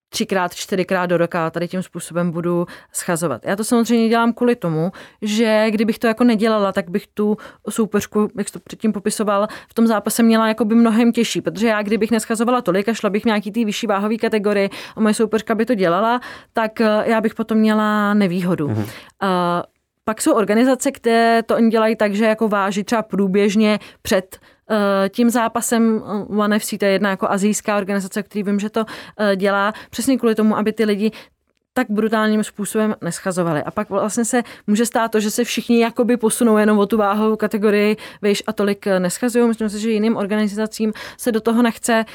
třikrát, čtyřikrát do roka tady tím způsobem budu schazovat. Já to samozřejmě dělám kvůli tomu, že kdybych to jako nedělala, tak bych tu soupeřku, jak to předtím popisoval, v tom zápase měla jako by mnohem těžší, protože já kdybych neschazovala tolik a šla bych v nějaký ty vyšší váhové kategorii a moje soupeřka by to dělala, tak eh, já bych potom měla nevýhodu. Mm-hmm. Uh, pak jsou organizace, které to oni dělají tak, že jako váží třeba průběžně před eh, tím zápasem eh, One FC, to je jedna jako azijská organizace, který vím, že to eh, dělá přesně kvůli tomu, aby ty lidi tak brutálním způsobem neschazovali. A pak vlastně se může stát to, že se všichni jakoby posunou jenom o tu váhovou kategorii výš a tolik neschazují. Myslím si, že jiným organizacím se do toho nechce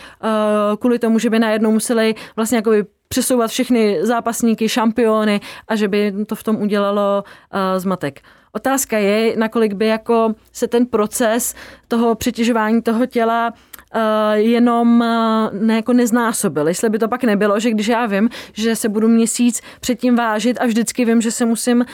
kvůli tomu, že by najednou museli vlastně jakoby přesouvat všechny zápasníky, šampiony a že by to v tom udělalo zmatek. Otázka je, nakolik by jako se ten proces toho přetěžování toho těla uh, jenom uh, ne, jako neznásobil. Jestli by to pak nebylo, že když já vím, že se budu měsíc předtím vážit a vždycky vím, že se musím uh,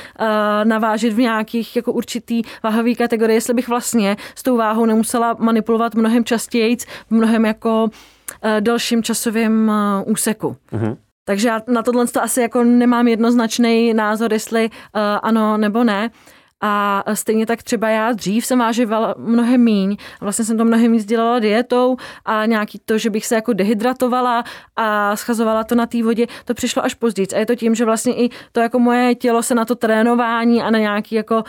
navážit v nějakých jako určitý váhový kategorii, jestli bych vlastně s tou váhou nemusela manipulovat mnohem častěji, v mnohem jako uh, dalším časovém uh, úseku. Uh-huh. Takže já na tohle to asi jako nemám jednoznačný názor, jestli uh, ano nebo ne. A stejně tak třeba já dřív jsem váživala mnohem míň. Vlastně jsem to mnohem víc dělala dietou a nějaký to, že bych se jako dehydratovala a schazovala to na té vodě, to přišlo až později. A je to tím, že vlastně i to jako moje tělo se na to trénování a na nějaký jako uh,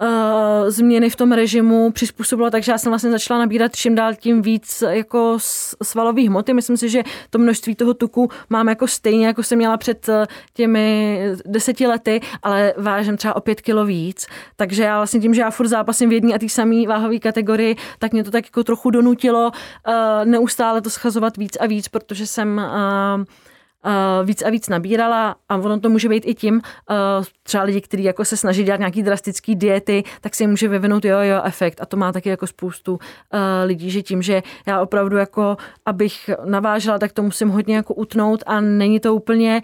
uh, změny v tom režimu přizpůsobilo, takže já jsem vlastně začala nabírat čím dál tím víc jako svalových hmoty. Myslím si, že to množství toho tuku mám jako stejně, jako jsem měla před eh, těmi deseti lety, ale vážím třeba o pět kilo víc. Takže já vlastně tím, že já furt zápasím v jedné a té samé váhové kategorii, tak mě to tak jako trochu donutilo uh, neustále to schazovat víc a víc, protože jsem uh, víc a víc nabírala a ono to může být i tím, uh, třeba lidi, kteří jako se snaží dělat nějaký drastický diety, tak si může vyvinout jo, jo efekt. A to má taky jako spoustu uh, lidí, že tím, že já opravdu jako, abych navážela, tak to musím hodně jako utnout a není to úplně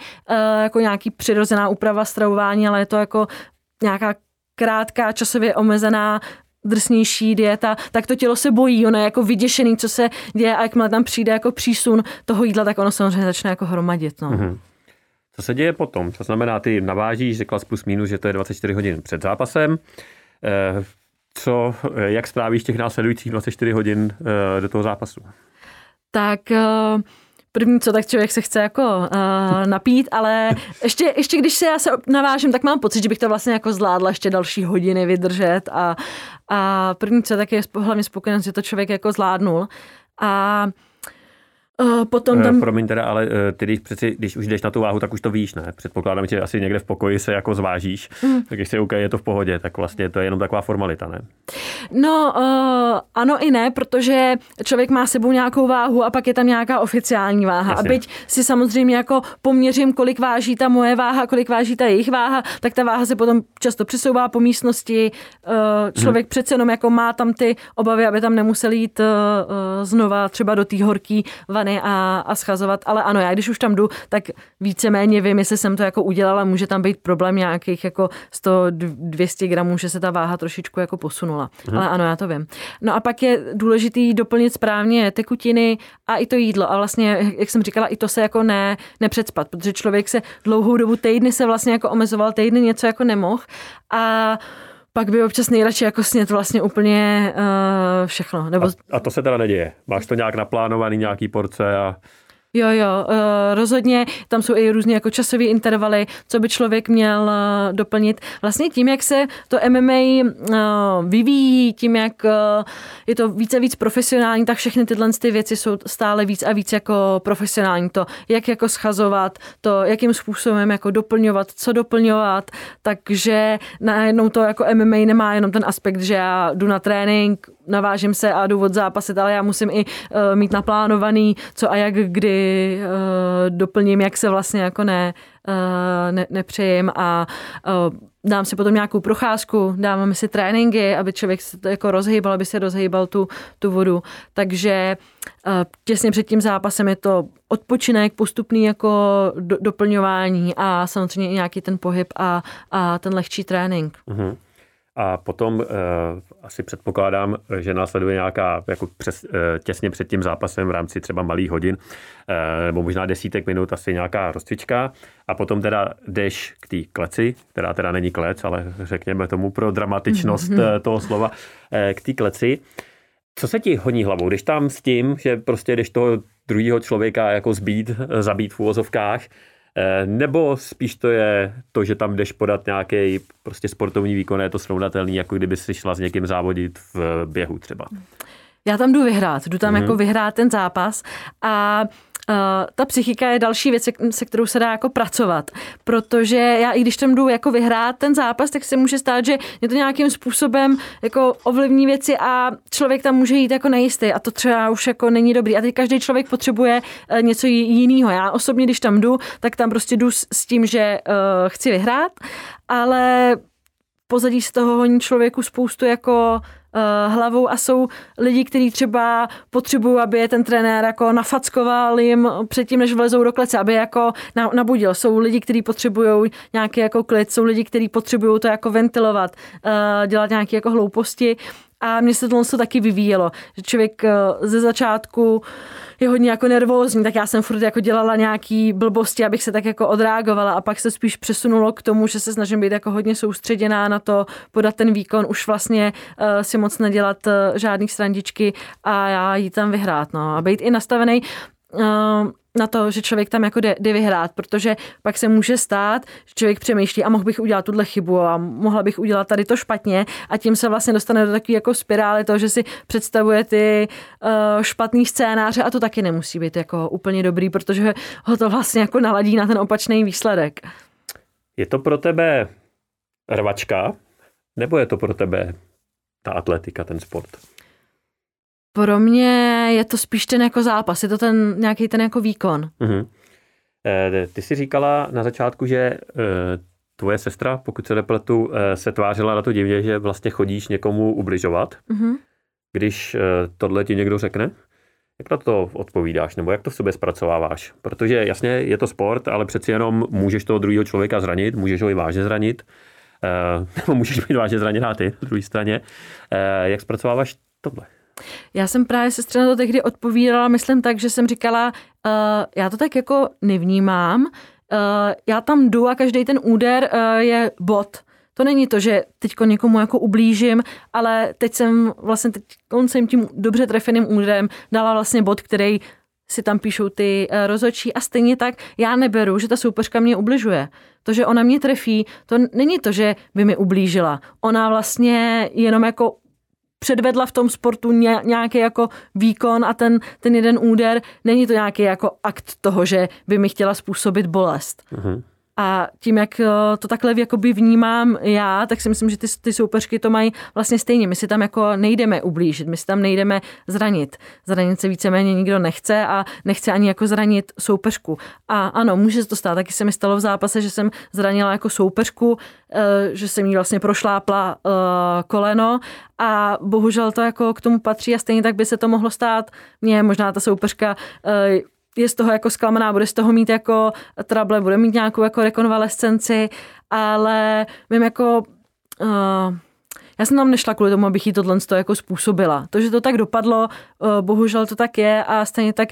jako nějaký přirozená úprava stravování, ale je to jako nějaká krátká, časově omezená drsnější dieta, tak to tělo se bojí, ono je jako vyděšený, co se děje a jakmile tam přijde jako přísun toho jídla, tak ono samozřejmě začne jako hromadit. No. Mm-hmm. Co se děje potom? To znamená, ty navážíš, řekla plus minus, že to je 24 hodin před zápasem. Eh, co, jak strávíš těch následujících 24 hodin eh, do toho zápasu? Tak eh, první co, tak člověk se chce jako uh, napít, ale ještě, ještě když se já se navážím, tak mám pocit, že bych to vlastně jako zvládla ještě další hodiny vydržet a, a první co, tak je hlavně spokojenost, že to člověk jako zvládnul. A Uh, potom tam... Promiň teda, ale eh, ty když, přeci, když už jdeš na tu váhu, tak už to víš, ne? Předpokládám, že asi někde v pokoji se jako zvážíš, mm. tak když se ukáže, je to v pohodě, tak vlastně to je jenom taková formalita, ne? No, uh, ano i ne, protože člověk má sebou nějakou váhu a pak je tam nějaká oficiální váha. Jasně. A byť si samozřejmě jako poměřím, kolik váží ta moje váha, kolik váží ta jejich váha, tak ta váha se potom často přesouvá po místnosti. Uh, člověk hmm. přece jenom jako má tam ty obavy, aby tam nemusel jít uh, znova třeba do té horké vany a, a schazovat. Ale ano, já když už tam jdu, tak víceméně vím, jestli jsem to jako udělala, může tam být problém nějakých jako 100-200 gramů, že se ta váha trošičku jako posunula. Hmm. Ale ano, já to vím. No a pak je důležitý doplnit správně tekutiny a i to jídlo. A vlastně, jak jsem říkala, i to se jako ne, nepředspat, protože člověk se dlouhou dobu, týdny se vlastně jako omezoval, týdny něco jako nemohl. A pak by občas nejradši jako snět vlastně úplně uh, všechno. Nebo... A, a to se teda neděje? Máš to nějak naplánovaný, nějaký porce a... Jo, jo, eh, rozhodně. Tam jsou i různě jako časové intervaly, co by člověk měl eh, doplnit. Vlastně tím, jak se to MMA eh, vyvíjí, tím, jak je to více a víc profesionální, tak všechny tyhle ty věci jsou stále víc a víc jako profesionální. To, jak jako schazovat, to, jakým způsobem jako doplňovat, co doplňovat. Takže najednou to jako MMA nemá jenom ten aspekt, že já jdu na trénink, navážím se a jdu od zápasit, ale já musím i uh, mít naplánovaný, co a jak kdy uh, doplním, jak se vlastně jako ne, uh, ne nepřejím a uh, dám si potom nějakou procházku, dáváme si tréninky, aby člověk se to jako rozhýbal, aby se rozhýbal tu, tu vodu. Takže těsně před tím zápasem je to odpočinek, postupný jako do, doplňování a samozřejmě i nějaký ten pohyb a, a ten lehčí trénink. Mm-hmm. A potom uh, asi předpokládám, že následuje nějaká jako přes, uh, těsně před tím zápasem v rámci třeba malých hodin, uh, nebo možná desítek minut asi nějaká rozcvička a potom teda jdeš k té kleci, která teda není klec, ale řekněme tomu pro dramatičnost mm-hmm. toho slova, uh, k té kleci. Co se ti honí hlavou, když tam s tím, že prostě jdeš toho druhého člověka jako zbít, zabít v úvozovkách, Eh, nebo spíš to je to, že tam jdeš podat nějaký prostě sportovní výkon, je to srovnatelný, jako kdyby si šla s někým závodit v běhu třeba. Já tam jdu vyhrát, jdu tam mm-hmm. jako vyhrát ten zápas a ta psychika je další věc, se kterou se dá jako pracovat, protože já i když tam jdu jako vyhrát ten zápas, tak se může stát, že mě to nějakým způsobem jako ovlivní věci a člověk tam může jít jako nejistý a to třeba už jako není dobrý. A teď každý člověk potřebuje uh, něco jiného. Já osobně, když tam jdu, tak tam prostě jdu s, tím, že uh, chci vyhrát, ale pozadí z toho honí člověku spoustu jako hlavou a jsou lidi, kteří třeba potřebují, aby je ten trenér jako nafackoval jim předtím, než vlezou do klece, aby jako nabudil. Jsou lidi, kteří potřebují nějaký jako klid, jsou lidi, kteří potřebují to jako ventilovat, uh, dělat nějaké jako hlouposti a mně se to taky vyvíjelo, že člověk uh, ze začátku je hodně jako nervózní, tak já jsem furt jako dělala nějaký blbosti, abych se tak jako odreagovala a pak se spíš přesunulo k tomu, že se snažím být jako hodně soustředěná na to, podat ten výkon, už vlastně uh, si moc nedělat uh, žádný srandičky a já jí tam vyhrát, no. A být i nastavený na to, že člověk tam jako jde, jde vyhrát, protože pak se může stát, že člověk přemýšlí a mohl bych udělat tuhle chybu a mohla bych udělat tady to špatně a tím se vlastně dostane do takové jako spirály toho, že si představuje ty uh, špatný scénáře a to taky nemusí být jako úplně dobrý, protože ho to vlastně jako naladí na ten opačný výsledek. Je to pro tebe rvačka, nebo je to pro tebe ta atletika, ten sport? Pro mě je to spíš ten jako zápas, je to ten nějaký ten jako výkon. Mm-hmm. Ty jsi říkala na začátku, že eh, tvoje sestra, pokud se nepletu, eh, se tvářila na to divně, že vlastně chodíš někomu ubližovat. Mm-hmm. Když tohle ti někdo řekne, jak na to odpovídáš, nebo jak to v sobě zpracováváš? Protože jasně je to sport, ale přeci jenom můžeš toho druhého člověka zranit, můžeš ho i vážně zranit, nebo můžeš být vážně zraněná ty, na druhé straně. Jak zpracováváš tohle? Já jsem právě sestra na to tehdy odpovídala, myslím tak, že jsem říkala, uh, já to tak jako nevnímám, uh, já tam jdu a každý ten úder uh, je bod. To není to, že teď někomu jako ublížím, ale teď jsem vlastně teď on jsem tím dobře trefeným úderem dala vlastně bod, který si tam píšou ty rozočí a stejně tak já neberu, že ta soupeřka mě ubližuje. To, že ona mě trefí, to není to, že by mi ublížila. Ona vlastně jenom jako předvedla v tom sportu nějaký jako výkon a ten, ten jeden úder, není to nějaký jako akt toho, že by mi chtěla způsobit bolest. Uh-huh. A tím, jak eh, to takhle jakoby vnímám já, tak si myslím, že ty, ty soupeřky to mají vlastně stejně. My si tam jako nejdeme ublížit, my si tam nejdeme zranit. Zranit se víceméně nikdo nechce a nechce ani jako zranit soupeřku. A ano, může se to stát. Taky se mi stalo v zápase, že jsem zranila jako soupeřku, eh, že jsem jí vlastně prošlápla eh, koleno a bohužel to jako k tomu patří a stejně tak by se to mohlo stát. Mně možná ta soupeřka je z toho jako zklamaná, bude z toho mít jako trable, bude mít nějakou jako rekonvalescenci, ale vím jako... Uh, já jsem tam nešla kvůli tomu, abych jí tohle jako způsobila. To, že to tak dopadlo, uh, bohužel to tak je a stejně tak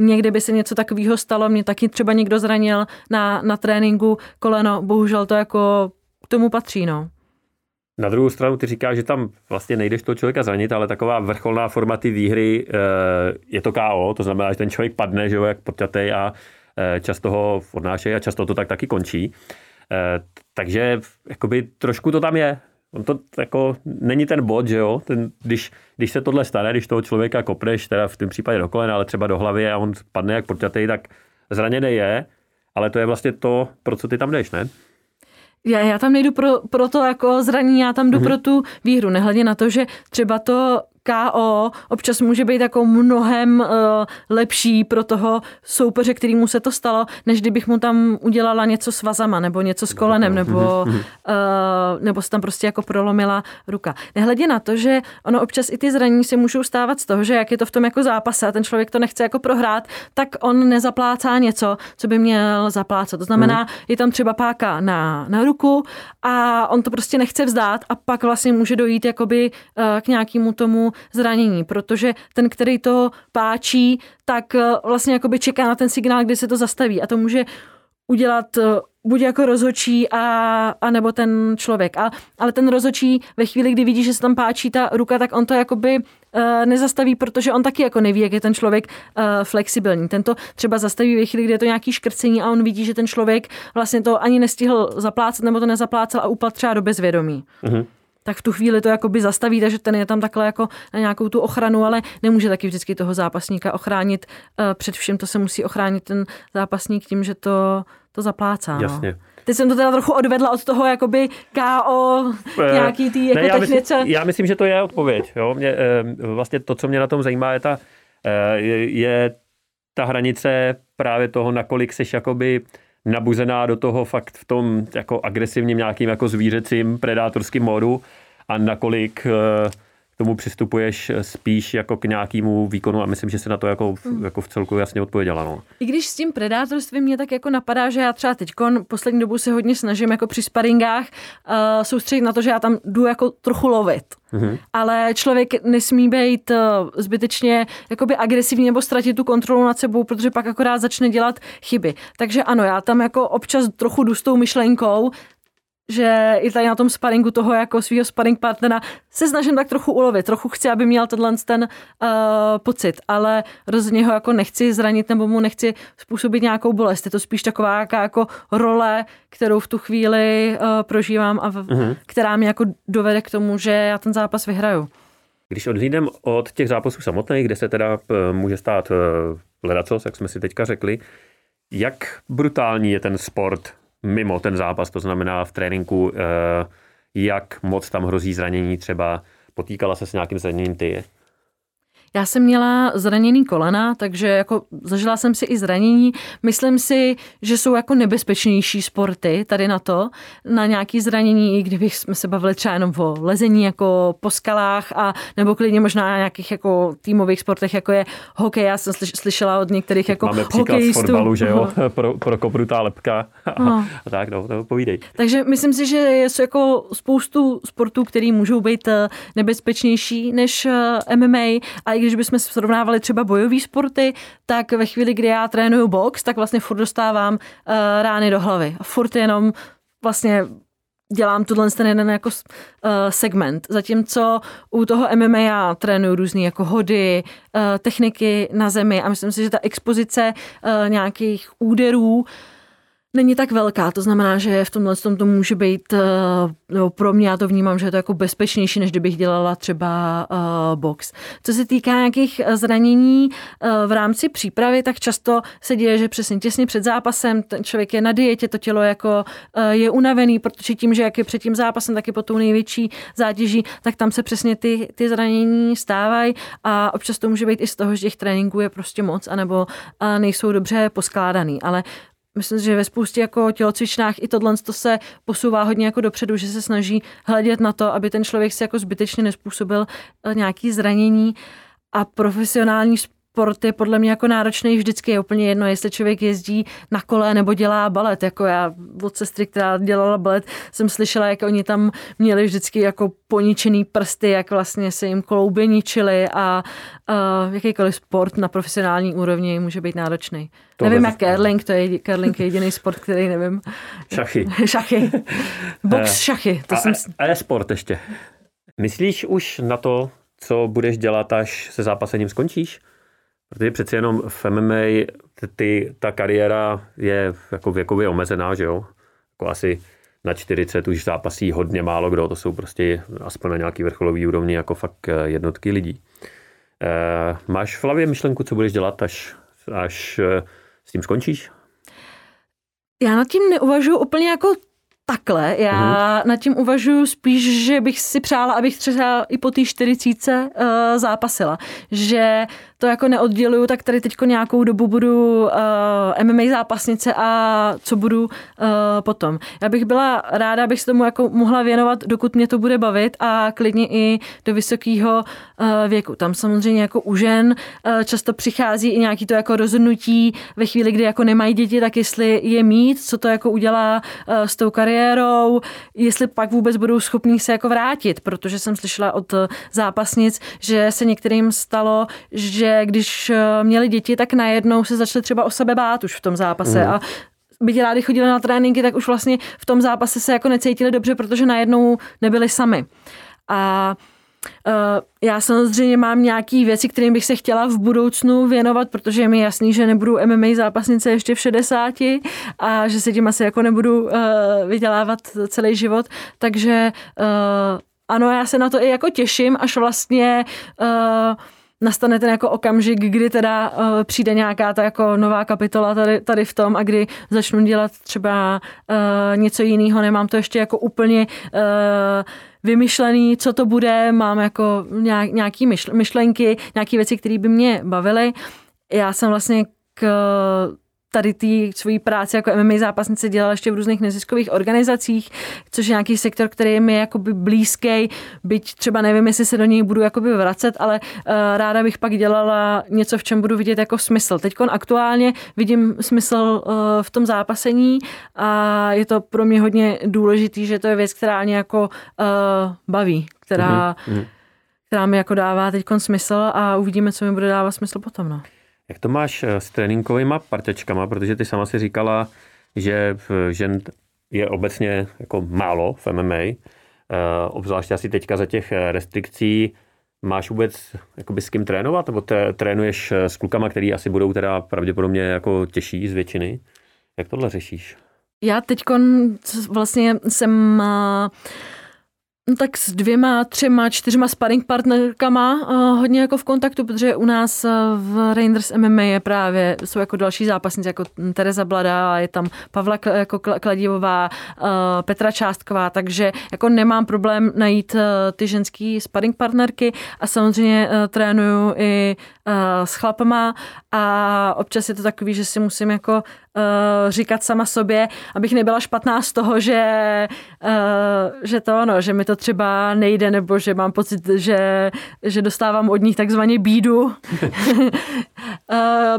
někdy by se něco takového stalo, mě taky třeba někdo zranil na, na tréninku koleno, bohužel to jako k tomu patří, no. Na druhou stranu ty říkáš, že tam vlastně nejdeš toho člověka zranit, ale taková vrcholná forma ty výhry eh, je to KO, to znamená, že ten člověk padne, že jo, jak podťatej a eh, často ho odnášejí a často to tak taky končí. Eh, takže jakoby trošku to tam je. On to jako není ten bod, že jo, ten, když, když se tohle stane, když toho člověka kopneš, teda v tom případě do kolena, ale třeba do hlavy a on padne jak podťatej, tak zraněný je, ale to je vlastně to, pro co ty tam jdeš, ne? Já, já tam nejdu pro, pro to jako zranění, já tam jdu mm-hmm. pro tu výhru, nehledě na to, že třeba to KO občas může být jako mnohem uh, lepší pro toho soupeře, kterýmu se to stalo, než kdybych mu tam udělala něco s vazama, nebo něco s kolenem, nebo, uh, nebo se tam prostě jako prolomila ruka. Nehledě na to, že ono občas i ty zranění se můžou stávat z toho, že jak je to v tom jako zápase a ten člověk to nechce jako prohrát, tak on nezaplácá něco, co by měl zaplácat. To znamená, mm. je tam třeba páka na, na ruku a on to prostě nechce vzdát a pak vlastně může dojít jakoby uh, k nějakému tomu zranění, protože ten, který to páčí, tak eh, vlastně jakoby čeká na ten signál, kdy se to zastaví a to může udělat eh, buď jako rozhočí a, a nebo ten člověk. A, ale ten rozhočí ve chvíli, kdy vidí, že se tam páčí ta ruka, tak on to jakoby uh, nezastaví, protože on taky jako neví, jak je ten člověk uh, flexibilní. Tento třeba zastaví ve chvíli, kdy je to nějaký škrcení a on vidí, že ten člověk vlastně to ani nestihl zaplácat nebo to nezaplácal a upadl třeba do bezvědomí. Uh-huh. Tak v tu chvíli to jakoby zastaví, takže ten je tam takhle jako na nějakou tu ochranu, ale nemůže taky vždycky toho zápasníka ochránit. Eh, před vším to se musí ochránit ten zápasník tím, že to, to zaplácá. No. Jasně. Teď jsem to teda trochu odvedla od toho jakoby KO, Eh, nějaký tý jako ne, já, technice. myslím, já myslím, že to je odpověď. Jo? Mě, eh, vlastně to, co mě na tom zajímá, je ta, je, je ta hranice právě toho, nakolik jsi jakoby nabuzená do toho fakt v tom jako agresivním nějakým jako zvířecím predátorským módu a nakolik eh, k tomu přistupuješ spíš jako k nějakému výkonu a myslím, že se na to jako, Mm. jako v celku jasně odpověděla. No. I když s tím predátorstvím mě tak jako napadá, že já třeba teď poslední dobu se hodně snažím jako při sparingách uh, soustředit na to, že já tam jdu jako trochu lovit. Mhm. Ale člověk nesmí být uh, zbytečně jakoby agresivní nebo ztratit tu kontrolu nad sebou, protože pak akorát začne dělat chyby. Takže ano, já tam jako občas trochu jdu s tou myšlenkou, že i tady na tom sparingu toho jako svého sparing partnera se snažím tak trochu ulovit. Trochu chci, aby měl tenhle ten uh, pocit, ale rozhodně ho jako nechci zranit nebo mu nechci způsobit nějakou bolest. Je to spíš taková jaká jako role, kterou v tu chvíli uh, prožívám a v, Mhm. která mě jako dovede k tomu, že já ten zápas vyhraju. Když odhlídem od těch zápasů samotných, kde se teda eh, může stát eh, ledacos, jak jsme si teďka řekli, jak brutální je ten sport mimo ten zápas, to znamená v tréninku, eh, jak moc tam hrozí zranění třeba, potýkala se s nějakým zraněním ty? Já jsem měla zraněný kolena, takže jako zažila jsem si i zranění. Myslím si, že jsou jako nebezpečnější sporty tady na to, na nějaký zranění, i kdybych jsme se bavili třeba jenom o lezení jako po skalách a nebo klidně možná na nějakých jako týmových sportech, jako je hokej. Já jsem slyš- slyšela od některých jako Máme příklad z hokejistů. fotbalu, že jo, pro, pro koprutá lepka a, No. a tak, no, to povídej. Takže myslím si, že je jako spoustu sportů, které můžou být eh, nebezpečnější než eh, MMA. A i když bychom srovnávali třeba bojové sporty, tak ve chvíli, kdy já trénuju box, tak vlastně furt dostávám eh, rány do hlavy. A furt jenom vlastně dělám tuhle ten jeden jako uh, segment. Zatímco u toho MMA já trénuju různé jako hody, uh, techniky na zemi a myslím si, že ta expozice uh, nějakých úderů není tak velká. To znamená, že v tomhle tom to může být, uh, nebo pro mě já to vnímám, že je to jako bezpečnější, než kdybych dělala třeba uh, box. Co se týká nějakých eh, zranění v rámci přípravy, tak často se děje, že přesně těsně před zápasem ten člověk je na dietě, to tělo jako je unavený, protože tím, že jak je před tím zápasem, tak je pod tou největší zátěží, tak tam se přesně ty, ty zranění stávají a občas to může být i z toho, že těch tréninků je prostě moc, anebo nejsou dobře poskládaný. Ale Myslím že ve spoustě jako tělocvičnách i tohle to se posouvá hodně jako dopředu, že se snaží hledět na to, aby ten člověk si jako zbytečně nespůsobil eh, nějaký zranění a profesionální sport je podle mě jako náročný vždycky. Je úplně jedno, jestli člověk jezdí na kole nebo dělá balet. Jako já od sestry, která dělala balet, jsem slyšela, jak oni tam měli vždycky jako poničený prsty, jak vlastně se jim klouby ničily a uh, jakýkoliv sport na profesionální úrovni může být náročný. To nevím, jak curling, to je, curling je jediný sport, který nevím. Šachy. šachy. Box Eh, šachy. To a, jsem... a e-sport ještě. Myslíš už na to, co budeš dělat, až se zápasením skončíš? Protože přeci jenom v MMA ty, ta kariéra je jako věkově omezená, že jo? Jako asi na 40 už zápasí hodně málo kdo, to jsou prostě aspoň na nějaký vrcholový úrovni jako fakt eh, jednotky lidí. E, máš v hlavě myšlenku, co budeš dělat, až, až eh, s tím skončíš? Já nad tím neuvažuji úplně jako takhle. Já Mhm. nad tím uvažuji spíš, že bych si přála, abych třeba i po té 40 uh, zápasila. Že to jako neodděluju, tak tady teď nějakou dobu budu uh, MMA zápasnice a co budu uh, potom. Já bych byla ráda, abych se tomu jako mohla věnovat, dokud mě to bude bavit a klidně i do vysokého uh, věku. Tam samozřejmě jako u žen uh, často přichází i nějaký to jako rozhodnutí ve chvíli, kdy jako nemají děti, tak jestli je mít, co to jako udělá uh, s tou kariérou, jestli pak vůbec budou schopní se jako vrátit, protože jsem slyšela od zápasnic, že se některým stalo, že když uh, měli děti, tak najednou se začali třeba o sebe bát už v tom zápase Mhm. a byť rádi chodili na tréninky, tak už vlastně v tom zápase se jako necítili dobře, protože najednou nebyli sami. A Uh, já samozřejmě mám nějaké věci, kterým bych se chtěla v budoucnu věnovat, protože je mi jasný, že nebudu MMA zápasnice ještě v 60 a že se tím asi jako nebudu uh, vydělávat celý život, takže ano, já se na to i jako těším, až vlastně uh, nastane ten jako okamžik, kdy teda uh, přijde nějaká ta jako nová kapitola tady, tady v tom a kdy začnu dělat třeba uh, něco jiného, nemám to ještě jako úplně uh, vymyšlený, co to bude, mám jako nějaký myšlenky, nějaké věci, které by mě bavily. Já jsem vlastně k tady té svojí práci jako MMA zápasnice dělala ještě v různých neziskových organizacích, což je nějaký sektor, který je mi jakoby blízký, byť třeba nevím, jestli se do něj budu jakoby vracet, ale uh, ráda bych pak dělala něco, v čem budu vidět jako smysl. Teď aktuálně vidím smysl uh, v tom zápasení a je to pro mě hodně důležitý, že to je věc, která mě jako uh, baví, která, mm-hmm. která mi jako dává teď smysl a uvidíme, co mi bude dávat smysl potom. No. Jak to máš eh, s tréninkovými parťačkama, protože ty sama si říkala, že žen je obecně jako málo v MMA, eh, obzvláště asi teďka za těch eh, restrikcí, máš vůbec jakoby s kým trénovat, nebo te, trénuješ s klukama, který asi budou teda pravděpodobně jako těžší z většiny? Jak tohle řešíš? Já teď vlastně jsem No tak s dvěma, třema, čtyřma sparring partnerkama uh, hodně jako v kontaktu, protože u nás uh, v Rangers MMA je právě, jsou jako další zápasníci, jako Tereza Blada, je tam Pavla jako Kladivová, uh, Petra Částková, takže jako nemám problém najít ty ženský sparring partnerky a samozřejmě trénuju i s chlapama a občas je to takový, že si musím jako uh, říkat sama sobě, abych nebyla špatná z toho, že, uh, že to ono, že mi to třeba nejde, nebo že mám pocit, že, že dostávám od nich takzvaně bídu, uh,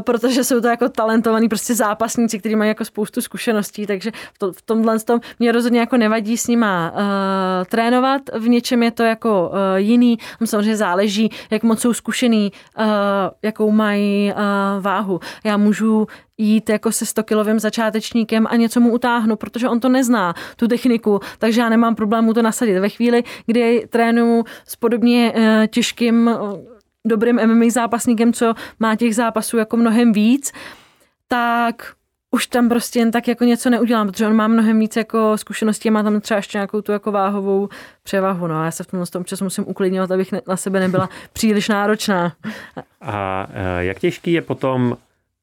protože jsou to jako talentovaní prostě zápasníci, kteří mají jako spoustu zkušeností, takže v, to, v tomhle tom mě rozhodně jako nevadí s nima uh, trénovat, v něčem je to jako uh, jiný, samozřejmě záleží, jak moc jsou zkušený, uh, jakou mají uh, váhu. Já můžu jít jako se 100-kilovým začátečníkem a něco mu utáhnu, protože on to nezná, tu techniku, takže já nemám problém mu to nasadit. Ve chvíli, kdy trénuju s podobně eh, těžkým, eh, dobrým MMA zápasníkem, co má těch zápasů jako mnohem víc, tak už tam prostě jen tak jako něco neudělám, protože on má mnohem víc jako zkušeností a má tam třeba ještě nějakou tu jako váhovou převahu. No a já se v tomhle tom času musím uklidňovat, abych na sebe nebyla příliš náročná. A eh, jak těžký je potom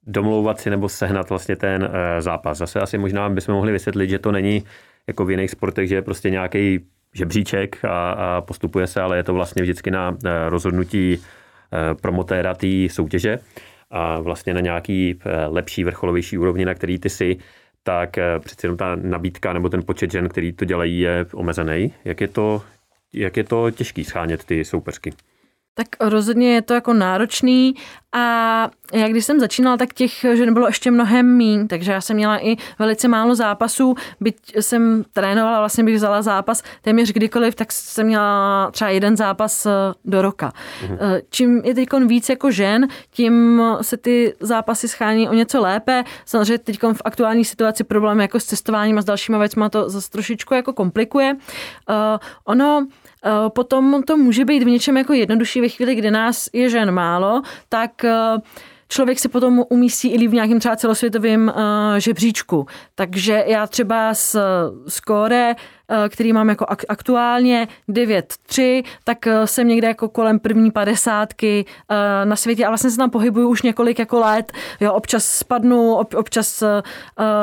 domlouvat si nebo sehnat vlastně ten eh, zápas. Zase asi možná bychom mohli vysvětlit, že to není jako v jiných sportech, že je prostě nějaký žebříček a, a postupuje se, ale je to vlastně vždycky na eh, rozhodnutí eh, promotéra té soutěže a vlastně na nějaký lepší, vrcholovější úrovni, na který ty si, tak přeci jenom ta nabídka nebo ten počet žen, který to dělají, je omezený. Jak je to, jak je to těžký schánět ty soupeřky? Tak rozhodně je to jako náročný a já když jsem začínala, tak těch že nebylo ještě mnohem mín, takže já jsem měla i velice málo zápasů, byť jsem trénovala, vlastně bych vzala zápas téměř kdykoliv, tak jsem měla třeba jeden zápas eh, do roka. Mhm. Eh, čím je teď víc jako žen, tím se ty zápasy schání o něco lépe. Samozřejmě teď v aktuální situaci problém jako s cestováním a s dalšíma věcma to zase trošičku jako komplikuje. Uh, ono Eh, potom to může být v něčem jako jednodušší ve chvíli, kdy nás je žen málo, tak eh, člověk se potom umístí i v nějakém třeba celosvětovém uh, žebříčku. Takže já třeba s skóre, který mám jako ak- aktuálně 9-3, tak jsem někde jako kolem první padesátky na světě a vlastně se tam pohybuju už několik jako let. Jo, občas spadnu, ob- občas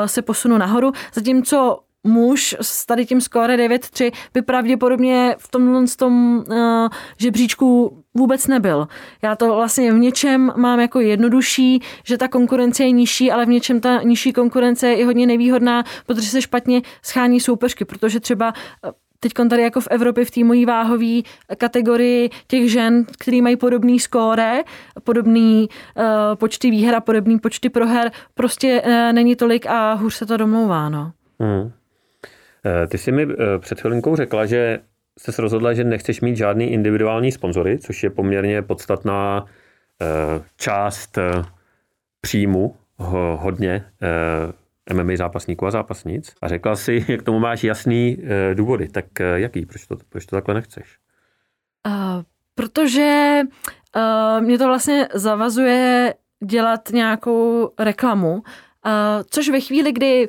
se posunu nahoru. Zatímco muž s tady tím skóre 9-3 by pravděpodobně v tomhle tom uh, žebříčku vůbec nebyl. Já to vlastně v něčem mám jako jednodušší, že ta konkurence je nižší, ale v něčem ta nižší konkurence je i hodně nevýhodná, protože se špatně schání soupeřky, protože třeba eh, teď tady jako v Evropě v té mojí váhové kategorii těch žen, který mají podobný skóre, podobný uh, počty výher a podobný počty proher, prostě uh, není tolik a hůř se to domlouvá. No. Hmm. Eh, ty jsi mi eh, před chvilinkou řekla, že jsi rozhodla, že nechceš mít žádný individuální sponzory, což je poměrně podstatná eh, část příjmu hodně MMA zápasníků a zápasnic. A řekla si, jak tomu máš jasný důvody. Tak jaký? Proč to, proč to takhle nechceš? Uh, protože uh, mě to vlastně zavazuje dělat nějakou reklamu, uh, což ve chvíli, kdy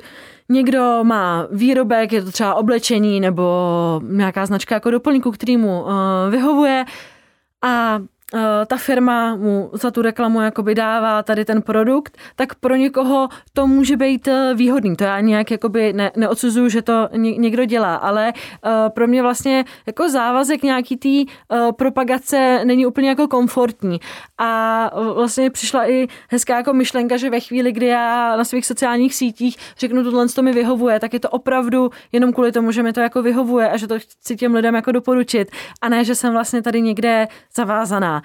někdo má výrobek, je to třeba oblečení nebo nějaká značka jako doplňku, který mu uh, vyhovuje. A ta firma mu za tu reklamu jakoby dává tady ten produkt, tak pro někoho to může být eh, výhodný. To já nějak jakoby ne, neodsuzuju, že to někdo dělá, ale eh, pro mě vlastně jako závazek nějaký tý propagace není úplně jako komfortní. A vlastně přišla i hezká jako myšlenka, že ve chvíli, kdy já na svých sociálních sítích řeknu, tohle to mi vyhovuje, tak je to opravdu jenom kvůli tomu, že mi to jako vyhovuje a že to chci těm lidem jako doporučit. A ne, že jsem vlastně tady někde zavázaná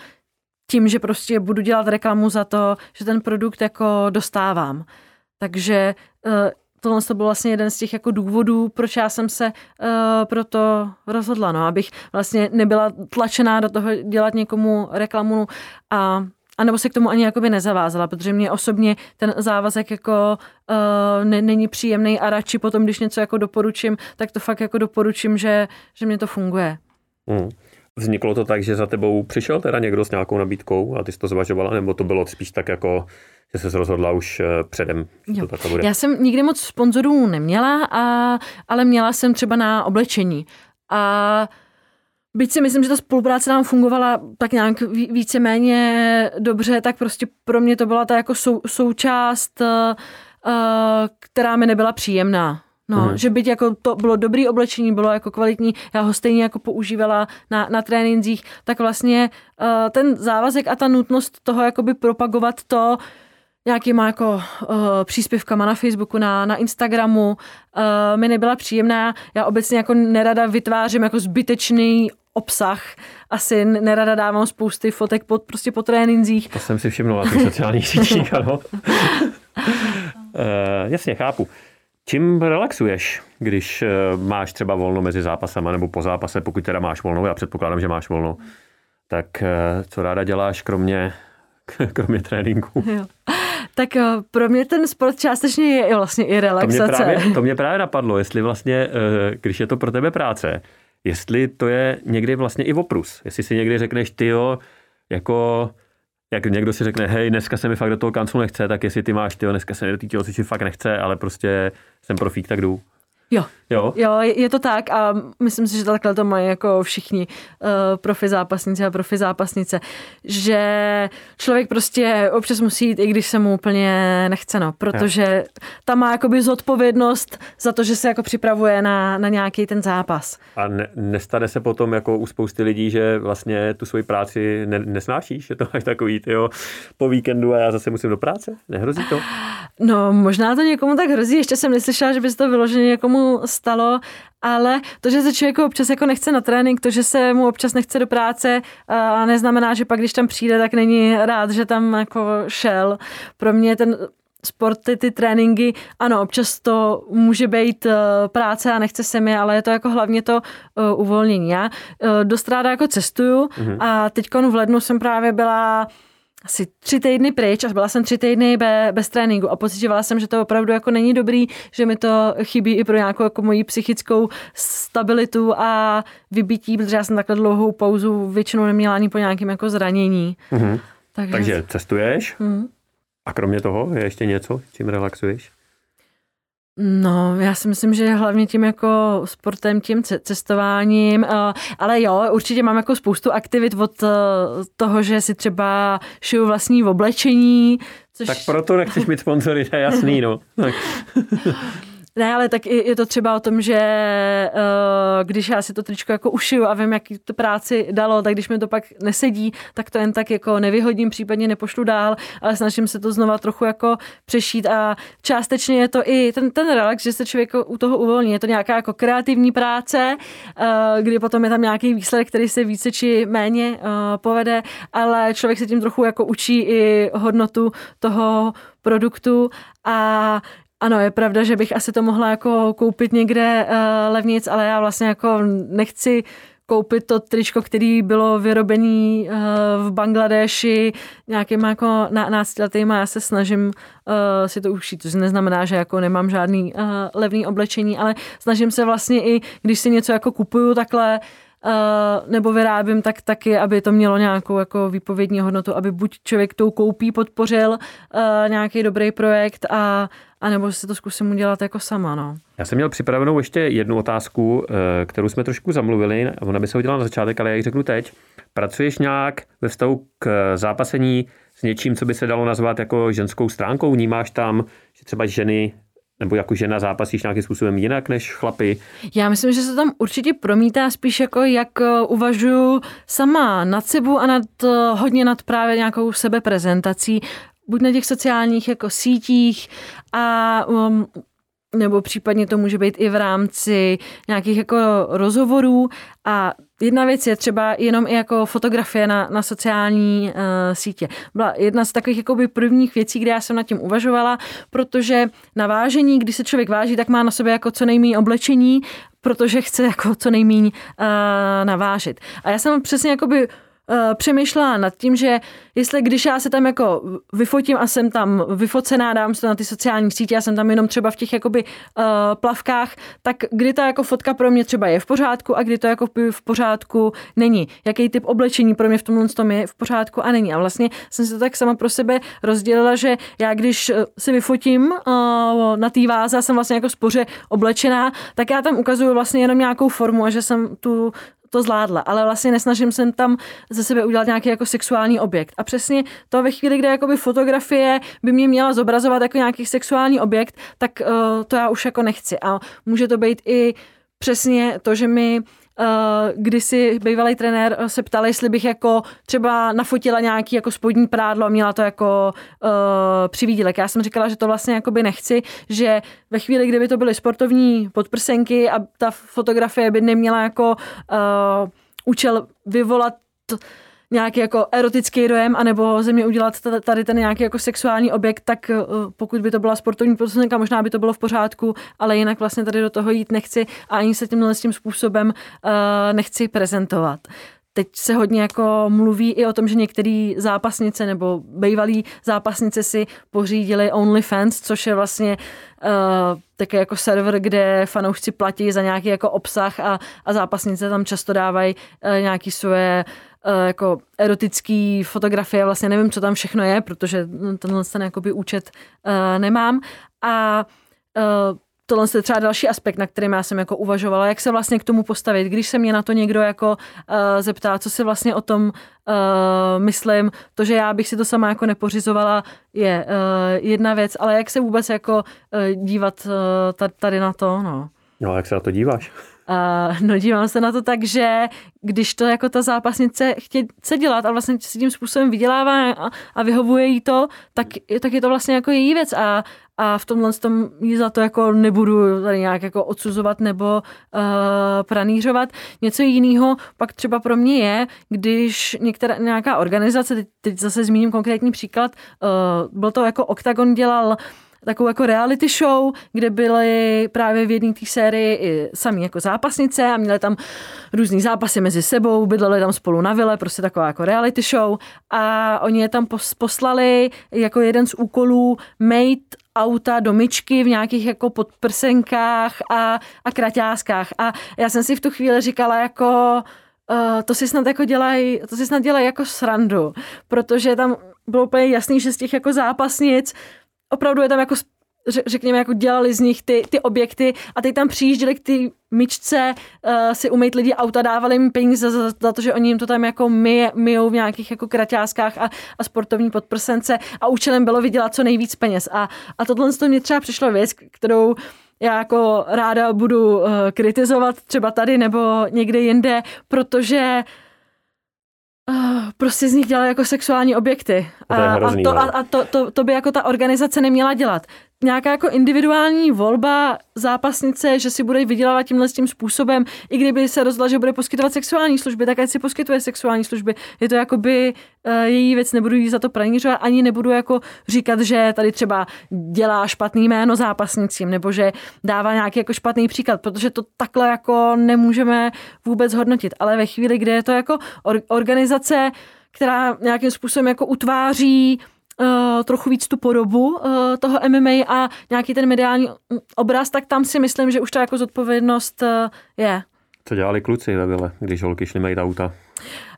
tím, že prostě budu dělat reklamu za to, že ten produkt jako dostávám. Takže eh, tohle to byl vlastně jeden z těch jako důvodů, proč já jsem se uh, pro to rozhodla, no, abych vlastně nebyla tlačená do toho dělat někomu reklamu a a nebo se k tomu ani jakoby nezavázala, protože mě osobně ten závazek jako uh, ne, není příjemný a radši potom, když něco jako doporučím, tak to fakt jako doporučím, že, že mě to funguje. Mm. Vzniklo to tak, že za tebou přišel teda někdo s nějakou nabídkou a ty jsi to zvažovala, nebo to bylo spíš tak jako, že jsi rozhodla už eh, předem, že to tak bude? Já jsem nikdy moc sponzorů neměla, a, ale měla jsem třeba na oblečení. A byť si myslím, že ta spolupráce nám fungovala tak nějak víceméně dobře, tak prostě pro mě to byla ta jako sou, součást, uh, která mi nebyla příjemná. No, mm. že byť jako to bylo dobrý oblečení, bylo jako kvalitní, já ho stejně jako používala na, na trénincích, tak vlastně uh, ten závazek a ta nutnost toho jakoby propagovat to nějakýma jako uh, příspěvkama na Facebooku, na, na Instagramu uh, mi nebyla příjemná. Já obecně jako nerada vytvářím jako zbytečný obsah. Asi nerada dávám spousty fotek pod, prostě po trénincích. To jsem si všimnul na těch sociálních sítích, ano. uh, jasně, chápu. Čím relaxuješ, když eh, máš třeba volno mezi zápasama nebo po zápase, pokud teda máš volno, já předpokládám, že máš volno, tak eh, co ráda děláš kromě, kromě tréninku? Jo. Tak eh, pro mě ten sport částečně je vlastně i relaxace. To mě právě, to mě právě napadlo, jestli vlastně, když je to pro tebe práce, jestli to je někdy vlastně i oprus. Jestli si někdy řekneš, ty jo, jako jak někdo si řekne, hej, dneska se mi fakt do toho kanclu nechce, tak jestli ty máš, ty dneska se mi do té tělocvičny fakt nechce, ale prostě jsem profík, tak jdu. Jo. Jo. Jo, je to tak a myslím si, že takhle to mají jako všichni uh, profi zápasníci a profi zápasnice, že člověk prostě občas musí jít, i když se mu úplně nechce, no, protože tam má jakoby zodpovědnost za to, že se jako připravuje na, na nějaký ten zápas. A ne, nestane se potom jako u spousty lidí, že vlastně tu svoji práci ne, nesnášíš, že to máš takový, jo, po víkendu a já zase musím do práce? Nehrozí to? No, možná to někomu tak hrozí, ještě jsem neslyšela, že by se to vyloženě někomu mu stalo, ale to, že se člověk občas jako nechce na trénink, to, že se mu občas nechce do práce, a neznamená, že pak, když tam přijde, tak není rád, že tam jako šel. Pro mě ten sport, ty, ty tréninky, ano, občas to může být uh, práce a nechce se mi, ale je to jako hlavně to uh, uvolnění. Já dost ráda jako cestuju mm-hmm. a teď v lednu jsem právě byla asi tři týdny pryč a byla jsem tři týdny be, bez tréninku a pocitovala jsem, že to opravdu jako není dobrý, že mi to chybí i pro nějakou jako moji psychickou stabilitu a vybití, protože já jsem takhle dlouhou pauzu většinou neměla ani po nějakém jako zranění. Mm-hmm. Takže... Takže cestuješ mm. a kromě toho je ještě něco, čím relaxuješ? No, já si myslím, že hlavně tím jako sportem, tím cestováním, eh, ale jo, určitě mám jako spoustu aktivit od eh, toho, že si třeba šiju vlastní oblečení. Což... Tak proto nechceš mít sponzory, to je jasný, no. Ne, ale tak je to třeba o tom, že uh, když já si to tričko jako ušiju a vím, jaký to práci dalo, tak když mi to pak nesedí, tak to jen tak jako nevyhodím, případně nepošlu dál, ale snažím se to znova trochu jako přešít a částečně je to i ten, ten relax, že se člověk u toho uvolní. Je to nějaká jako kreativní práce, uh, kdy potom je tam nějaký výsledek, který se více či méně uh, povede, ale člověk se tím trochu jako učí i hodnotu toho produktu a ano, je pravda, že bych asi to mohla jako koupit někde uh, levnic, ale já vlastně jako nechci koupit to tričko, který bylo vyrobené uh, v Bangladeši nějakýma jako náctiletýma. Já se snažím uh, si to ušít, což neznamená, že jako nemám žádný uh, levný oblečení, ale snažím se vlastně i, když si něco jako kupuju takhle, nebo vyrábím, tak taky, aby to mělo nějakou jako výpovědní hodnotu, aby buď člověk tou koupí podpořil nějaký dobrý projekt a, a nebo si to zkusím udělat jako sama. No. Já jsem měl připravenou ještě jednu otázku, kterou jsme trošku zamluvili. Ona by se udělala na začátek, ale já ji řeknu teď. Pracuješ nějak ve vztahu k zápasení s něčím, co by se dalo nazvat jako ženskou stránkou? Vnímáš tam, že třeba ženy nebo jako žena zápasíš nějakým způsobem jinak než chlapy? Já myslím, že se tam určitě promítá spíš jako jak eh, uvažuji sama nad sebou a nad, eh, hodně nad právě nějakou sebeprezentací buď na těch sociálních jako sítích a um, nebo případně to může být i v rámci nějakých jako rozhovorů a Jedna věc je třeba jenom i jako fotografie na, na sociální uh, sítě. Byla jedna z takových jakoby prvních věcí, kde já jsem nad tím uvažovala, protože na vážení, když se člověk váží, tak má na sobě jako co nejméně oblečení, protože chce jako co nejméně uh, navážit. A já jsem přesně jakoby přemýšlela nad tím, že jestli když já se tam jako vyfotím a jsem tam vyfocená, dám se to na ty sociální sítě a jsem tam jenom třeba v těch jakoby uh, plavkách, tak kdy ta jako fotka pro mě třeba je v pořádku a kdy to jako v pořádku není. Jaký typ oblečení pro mě v tomhle tom je v pořádku a není. A vlastně jsem se to tak sama pro sebe rozdělila, že já když eh, si vyfotím uh, na té váze a jsem vlastně jako spoře oblečená, tak já tam ukazuju vlastně jenom nějakou formu a že jsem tu to zvládla, ale vlastně nesnažím se tam ze sebe udělat nějaký jako sexuální objekt. A přesně to ve chvíli, kde jakoby fotografie by mě měla zobrazovat jako nějaký sexuální objekt, tak uh, to já už jako nechci. A může to být i přesně to, že mi kdysi bývalý trenér eh, se ptal, jestli bych jako třeba nafotila nějaký jako spodní prádlo a měla to jako uh, přivídílek. Já jsem říkala, že to vlastně jako by nechci, že ve chvíli, kdyby to byly sportovní podprsenky a ta fotografie by neměla jako uh, účel vyvolat nějaký jako erotický dojem, anebo ze mě udělat tady ten nějaký jako sexuální objekt, tak eh, pokud by to byla sportovní podsenka, možná by to bylo v pořádku, ale jinak vlastně tady do toho jít nechci a ani se tímhle s tím způsobem uh, nechci prezentovat. Teď se hodně jako mluví i o tom, že některé zápasnice nebo bývalí zápasnice si pořídili OnlyFans, což je vlastně uh, také jako server, kde fanoušci platí za nějaký jako obsah a, a zápasnice tam často dávají uh, nějaký svoje uh, jako erotický fotografie, vlastně nevím, co tam všechno je, protože tenhle ten jakoby účet uh, nemám. A uh, tohle je třeba další aspekt, na kterým já jsem jako uvažovala, jak se vlastně k tomu postavit. Když se mě na to někdo jako uh, zeptá, co si vlastně o tom uh, myslím, to, že já bych si to sama jako nepořizovala, je uh, jedna věc, ale jak se vůbec jako uh, dívat uh, tady na to, no. No, jak se na to díváš? Uh, no dívám se na to tak, že když to jako ta zápasnice chce dělat a vlastně si tím způsobem vydělává a, a vyhovuje jí to, tak, tak je to vlastně jako její věc a, a v tomhle tom jí za to jako nebudu tady nějak jako odsuzovat nebo uh, pranířovat. Něco jiného pak třeba pro mě je, když některá nějaká organizace, teď, teď zase zmíním konkrétní příklad, uh, byl to jako Octagon dělal takovou jako reality show, kde byly právě v jedné té sérii i sami jako zápasnice a měli tam různý zápasy mezi sebou, bydleli tam spolu na vile, prostě taková jako reality show a oni je tam poslali jako jeden z úkolů made auta do myčky v nějakých jako podprsenkách a, a kraťáskách. A já jsem si v tu chvíli říkala jako Uh, to si snad jako dělají, to si snad dělají jako srandu, protože tam bylo úplně jasný, že z těch jako zápasnic opravdu je tam jako řekněme, jako dělali z nich ty, ty objekty a teď tam přijížděli k ty myčce uh, si umýt lidi auta, dávali jim peníze za, za to, že oni jim to tam jako myj, myjou v nějakých jako kraťáskách a, a sportovní podprsence a účelem bylo vydělat co nejvíc peněz. A, a tohle z toho mě třeba přišlo věc, kterou já jako ráda budu uh, kritizovat třeba tady nebo někde jinde, protože uh, prostě z nich dělali jako sexuální objekty. A, a, a, to, a, a to, to, to by jako ta organizace neměla dělat nějaká jako individuální volba zápasnice, že si bude vydělávat tímhle tím způsobem, i kdyby se rozhodla, že bude poskytovat sexuální služby, tak ať si poskytuje sexuální služby. Je to jakoby uh, její věc, nebudu jí za to pranířovat, ani nebudu jako říkat, že tady třeba dělá špatný jméno zápasnicím, nebo že dává nějaký jako špatný příklad, protože to takhle jako nemůžeme vůbec hodnotit. Ale ve chvíli, kde je to jako organizace, která nějakým způsobem jako utváří uh, trochu víc tu podobu uh, toho MMA a nějaký ten mediální obraz, tak tam si myslím, že už ta jako zodpovědnost uh, je. Co dělali kluci ve vile, když holky šly mít auta?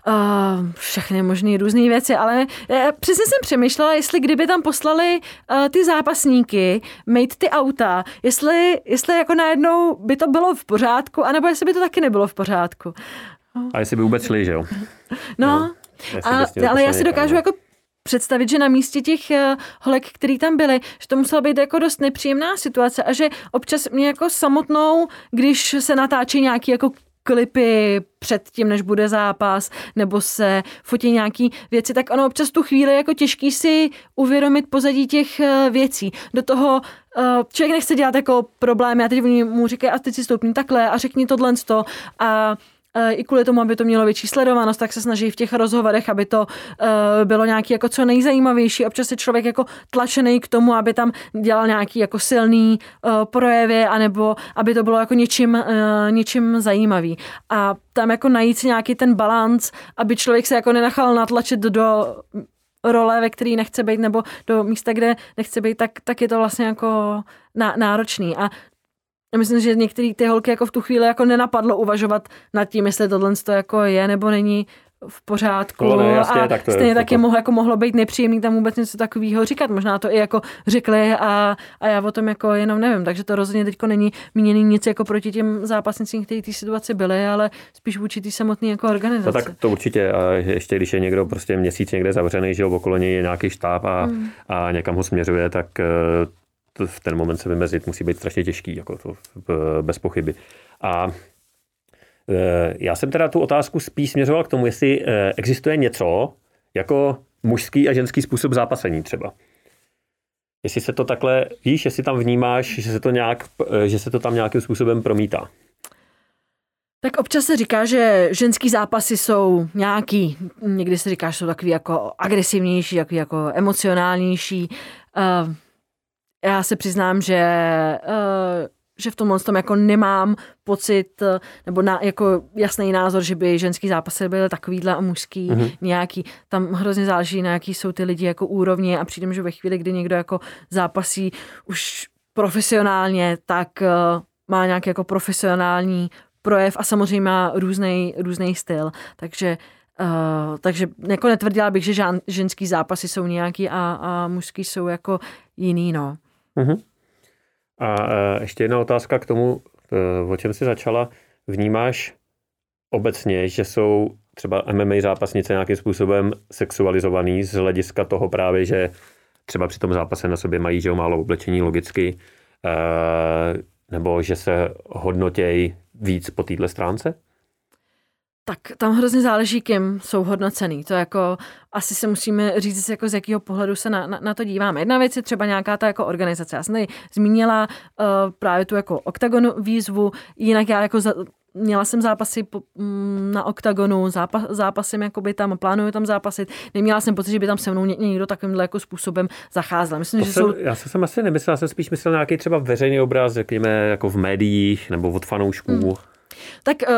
Uh, všechny možné různé věci, ale uh, přesně jsem přemýšlela, jestli kdyby tam poslali uh, ty zápasníky mít ty auta, jestli, jestli jako najednou by to bylo v pořádku, anebo jestli by to taky nebylo v pořádku. A jestli by vůbec šli, že jo? No, no a, ale já si dokážu jako představit, že na místě těch uh, holek, který tam byly, že to musela být jako dost nepříjemná situace a že občas mě jako samotnou, když se natáčí nějaký jako klipy před tím, než bude zápas, nebo se fotí nějaký věci, tak ono občas tu chvíli jako těžký si uvědomit pozadí těch eh, věcí. Do toho eh, člověk nechce dělat jako problémy a teď mu říkají, a teď si stoupni takhle a řekni tohle a Eh, i kvůli tomu, aby to mělo větší sledovanost, tak se snaží v těch rozhovorech, aby to uh, bylo nějaký jako co nejzajímavější. Občas je člověk jako tlačený k tomu, aby tam dělal nějaký jako silný uh, projevy, anebo aby to bylo jako něčím, něčím zajímavý. A tam jako najít si nějaký ten balans, aby člověk se jako nenachal natlačit do role, ve který nechce být, nebo do místa, kde nechce být, tak, tak je to vlastně jako náročný. A já myslím, že některé ty holky jako v tu chvíli jako nenapadlo uvažovat nad tím, jestli tohle to jako je nebo není v pořádku no, ne, jasně, a tak to stejně je, taky mohlo, jako mohlo být nepříjemný tam vůbec něco takového říkat. Možná to i jako řekli a, a já o tom jako jenom nevím. Takže to rozhodně teď není míněný nic jako proti těm zápasnicím, kteří té situaci byly, ale spíš vůči té samotné jako organizaci. No tak to určitě. A ještě když je někdo prostě měsíc někde zavřený, že okolo něj je nějaký štáb a, hmm. a někam ho směřuje, tak eh, v ten moment se vymezit musí být strašně těžký, jako to bez pochyby. A e, já jsem teda tu otázku spíš směřoval k tomu, jestli e, existuje něco jako mužský a ženský způsob zápasení třeba. Jestli se to takhle, víš, jestli tam vnímáš, že se to, nějak, e, že se to tam nějakým způsobem promítá. Tak občas se říká, že ženský zápasy jsou nějaký, někdy se říká, že jsou takový jako agresivnější, takový jako emocionálnější. Uh, já se přiznám, že, uh, že v tomhle tom jako nemám pocit, nebo na, jako jasný názor, že by ženský zápasy byly takovýhle a mužský mm-hmm. nějaký. Tam hrozně záleží, na jaký jsou ty lidi jako úrovně a přijde že ve chvíli, kdy někdo jako zápasí už profesionálně, tak uh, má nějaký jako profesionální projev a samozřejmě má různý různý styl. Takže Uh, takže jako netvrdila bych, že žán, ženský zápasy jsou nějaký a, a mužský jsou jako jiný, no. Uh-huh. A uh, ještě jedna otázka k tomu, uh, o čem jsi začala. Vnímáš obecně, že jsou třeba MMA zápasnice nějakým způsobem sexualizovaný z hlediska toho právě, že třeba při tom zápase na sobě mají že málo oblečení logicky, uh, nebo že se hodnotějí víc po této stránce? Tak tam hrozně záleží, kým jsou hodnocený. To jako asi se musíme říct, jako z jakého pohledu se na, na, na to díváme. Jedna věc je třeba nějaká ta jako organizace. Já jsem tady zmínila uh, právě tu jako oktagonu výzvu, jinak já jako za, Měla jsem zápasy mm, na oktagonu, zápas, zápasem jakoby tam, plánuju tam zápasit. Neměla jsem pocit, že by tam se mnou někdo takovýmhle jako způsobem zacházel. Myslím, to že jsem, jsou... Já jsem asi nemyslel, já jsem spíš myslel nějaký třeba veřejný obraz, řekněme, jako v médiích nebo od fanoušků. Hmm. Tak uh,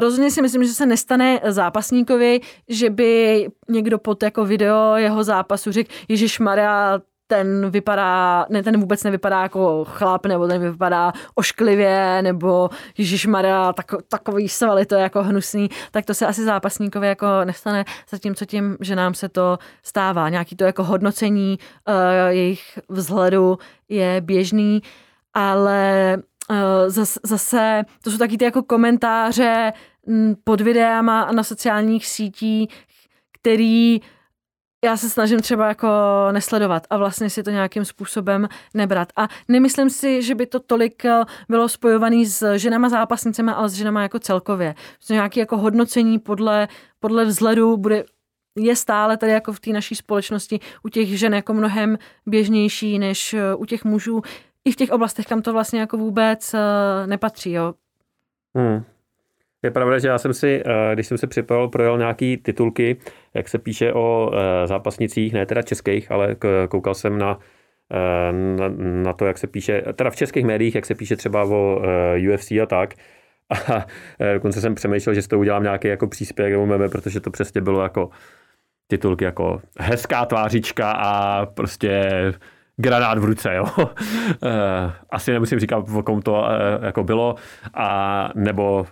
Rozhodně si myslím, že se nestane zápasníkovi, že by někdo pod jako video jeho zápasu řekl, Ježíš Maria, ten vypadá, ne, ten vůbec nevypadá jako chlap, nebo ten vypadá ošklivě, nebo Ježíš Maria, tak, takový svaly, to je jako hnusný, tak to se asi zápasníkovi jako nestane, zatímco tím, že nám se to stává. Nějaký to jako hodnocení uh, jejich vzhledu je běžný, ale Eh, zase, to jsou taky ty jako komentáře mm, pod videama a na sociálních sítích, který já se snažím třeba jako nesledovat a vlastně si to nějakým způsobem nebrat. A nemyslím si, že by to tolik eh, bylo spojované s ženama zápasnicemi, ale s ženama jako celkově. Nějaké jako hodnocení podle, podle vzhledu bude je stále tady jako v té naší společnosti u těch žen jako mnohem běžnější než eh, u těch mužů i v těch oblastech, kam to vlastně jako vůbec uh, nepatří, jo. Hmm. Je pravda, že já jsem si, eh, když jsem se připravil, projel nějaký titulky, jak se píše o eh, zápasnicích, ne teda českých, ale koukal jsem na, na, na to, jak se píše, teda v českých médiích, jak se píše třeba o UFC a tak. A dokonce jsem přemýšlel, že z toho udělám nějaký jako příspěvek nebo meme, protože to přesně bylo jako titulky jako hezká tvářička a prostě granát v ruce, jo. Asi nemusím říkat, o kom to jako bylo, a nebo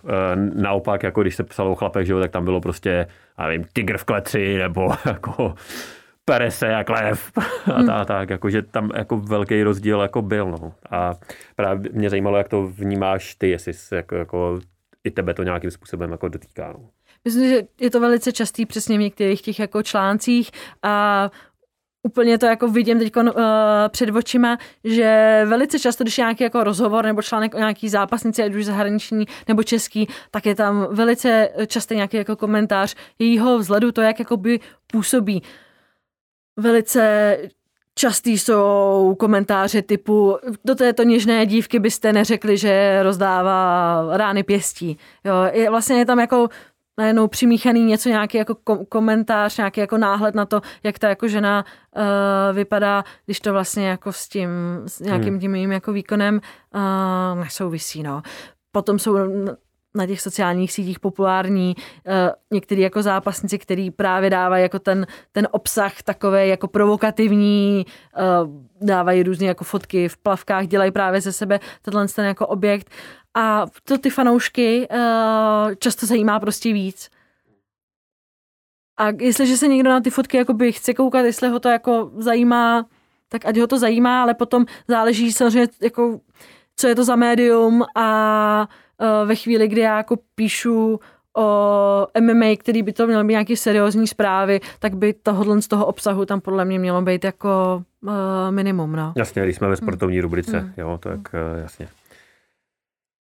naopak, jako když se psalo o chlapech, že jo, tak tam bylo prostě, já nevím, tygr v kleci, nebo jako perese jak lev a hmm. tak, tak jako, že tam jako velký rozdíl jako byl, no. A právě mě zajímalo, jak to vnímáš ty, jestli jako, jako i tebe to nějakým způsobem jako dotýká. No. Myslím, že je to velice častý přesně v některých těch jako článcích a úplně to jako vidím teď uh, před očima, že velice často, když je nějaký jako rozhovor nebo článek o nějaký zápasnici, ať už zahraniční nebo český, tak je tam velice častý nějaký jako komentář jejího vzhledu, to, jak jakoby působí. Velice častý jsou komentáře typu do této něžné dívky byste neřekli, že rozdává rány pěstí. Jo, je, vlastně je tam jako najednou přimíchaný něco, nějaký jako komentář, nějaký jako náhled na to, jak ta jako žena uh, vypadá, když to vlastně jako s tím, s nějakým hmm. tím jako výkonem uh, nesouvisí, no. Potom jsou na těch sociálních sítích populární uh, některý jako zápasníci, který právě dávají jako ten, ten obsah takový jako provokativní, uh, dávají různé jako fotky v plavkách, dělají právě ze sebe tenhle ten jako objekt a to ty fanoušky uh, často zajímá prostě víc. A jestliže se někdo na ty fotky jakoby chce koukat, jestli ho to jako zajímá, tak ať ho to zajímá, ale potom záleží samozřejmě jako co je to za médium a uh, ve chvíli, kdy já jako píšu o MMA, který by to mělo být nějaký seriózní zprávy, tak by tohohle z toho obsahu tam podle mě mělo být jako uh, minimum. No. Jasně, když jsme ve sportovní rubrice, hmm. jo, tak uh, jasně.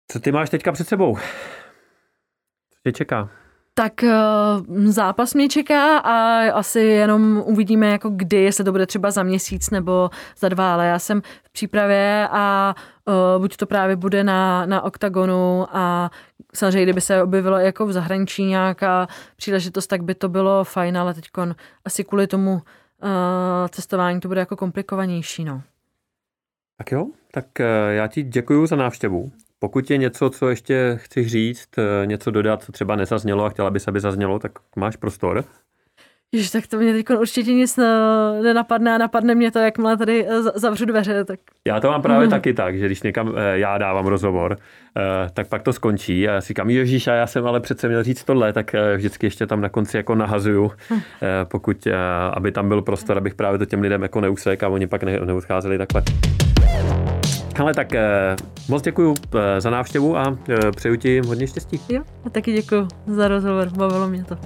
Co ty máš teďka před sebou? Co tě čeká? Tak uh, zápas mě čeká a asi jenom uvidíme, jako kdy, jestli to bude třeba za měsíc nebo za dva, ale já jsem v přípravě a uh, buď to právě bude na, na OKTAGONu a samozřejmě, kdyby se objevilo jako v zahraničí nějaká příležitost, tak by to bylo fajn, ale teď asi kvůli tomu uh, cestování to bude jako komplikovanější, no. Tak jo, tak já ti děkuji za návštěvu. Pokud je něco, co ještě chceš říct, eh, něco dodat, co třeba nezaznělo a chtěla bys, aby zaznělo, tak máš prostor. Jež, tak to mě teď určitě nic nenapadne a napadne mě to, jakmile tady eh, zavřu dveře. Tak... Já to mám právě mm. taky tak, že když někam eh, já dávám rozhovor, tak pak to skončí a já si říkám, Ježíš, a já jsem ale přece měl říct tohle, tak vždycky ještě tam na konci jako nahazuju, mm. pokud, aby tam byl prostor, abych právě to těm lidem jako neusek a oni pak neodcházeli takhle. Ale tak eh, moc děkuji eh, za návštěvu a eh, přeju ti hodně štěstí. Jo, a taky děkuji za rozhovor, bavilo mě to.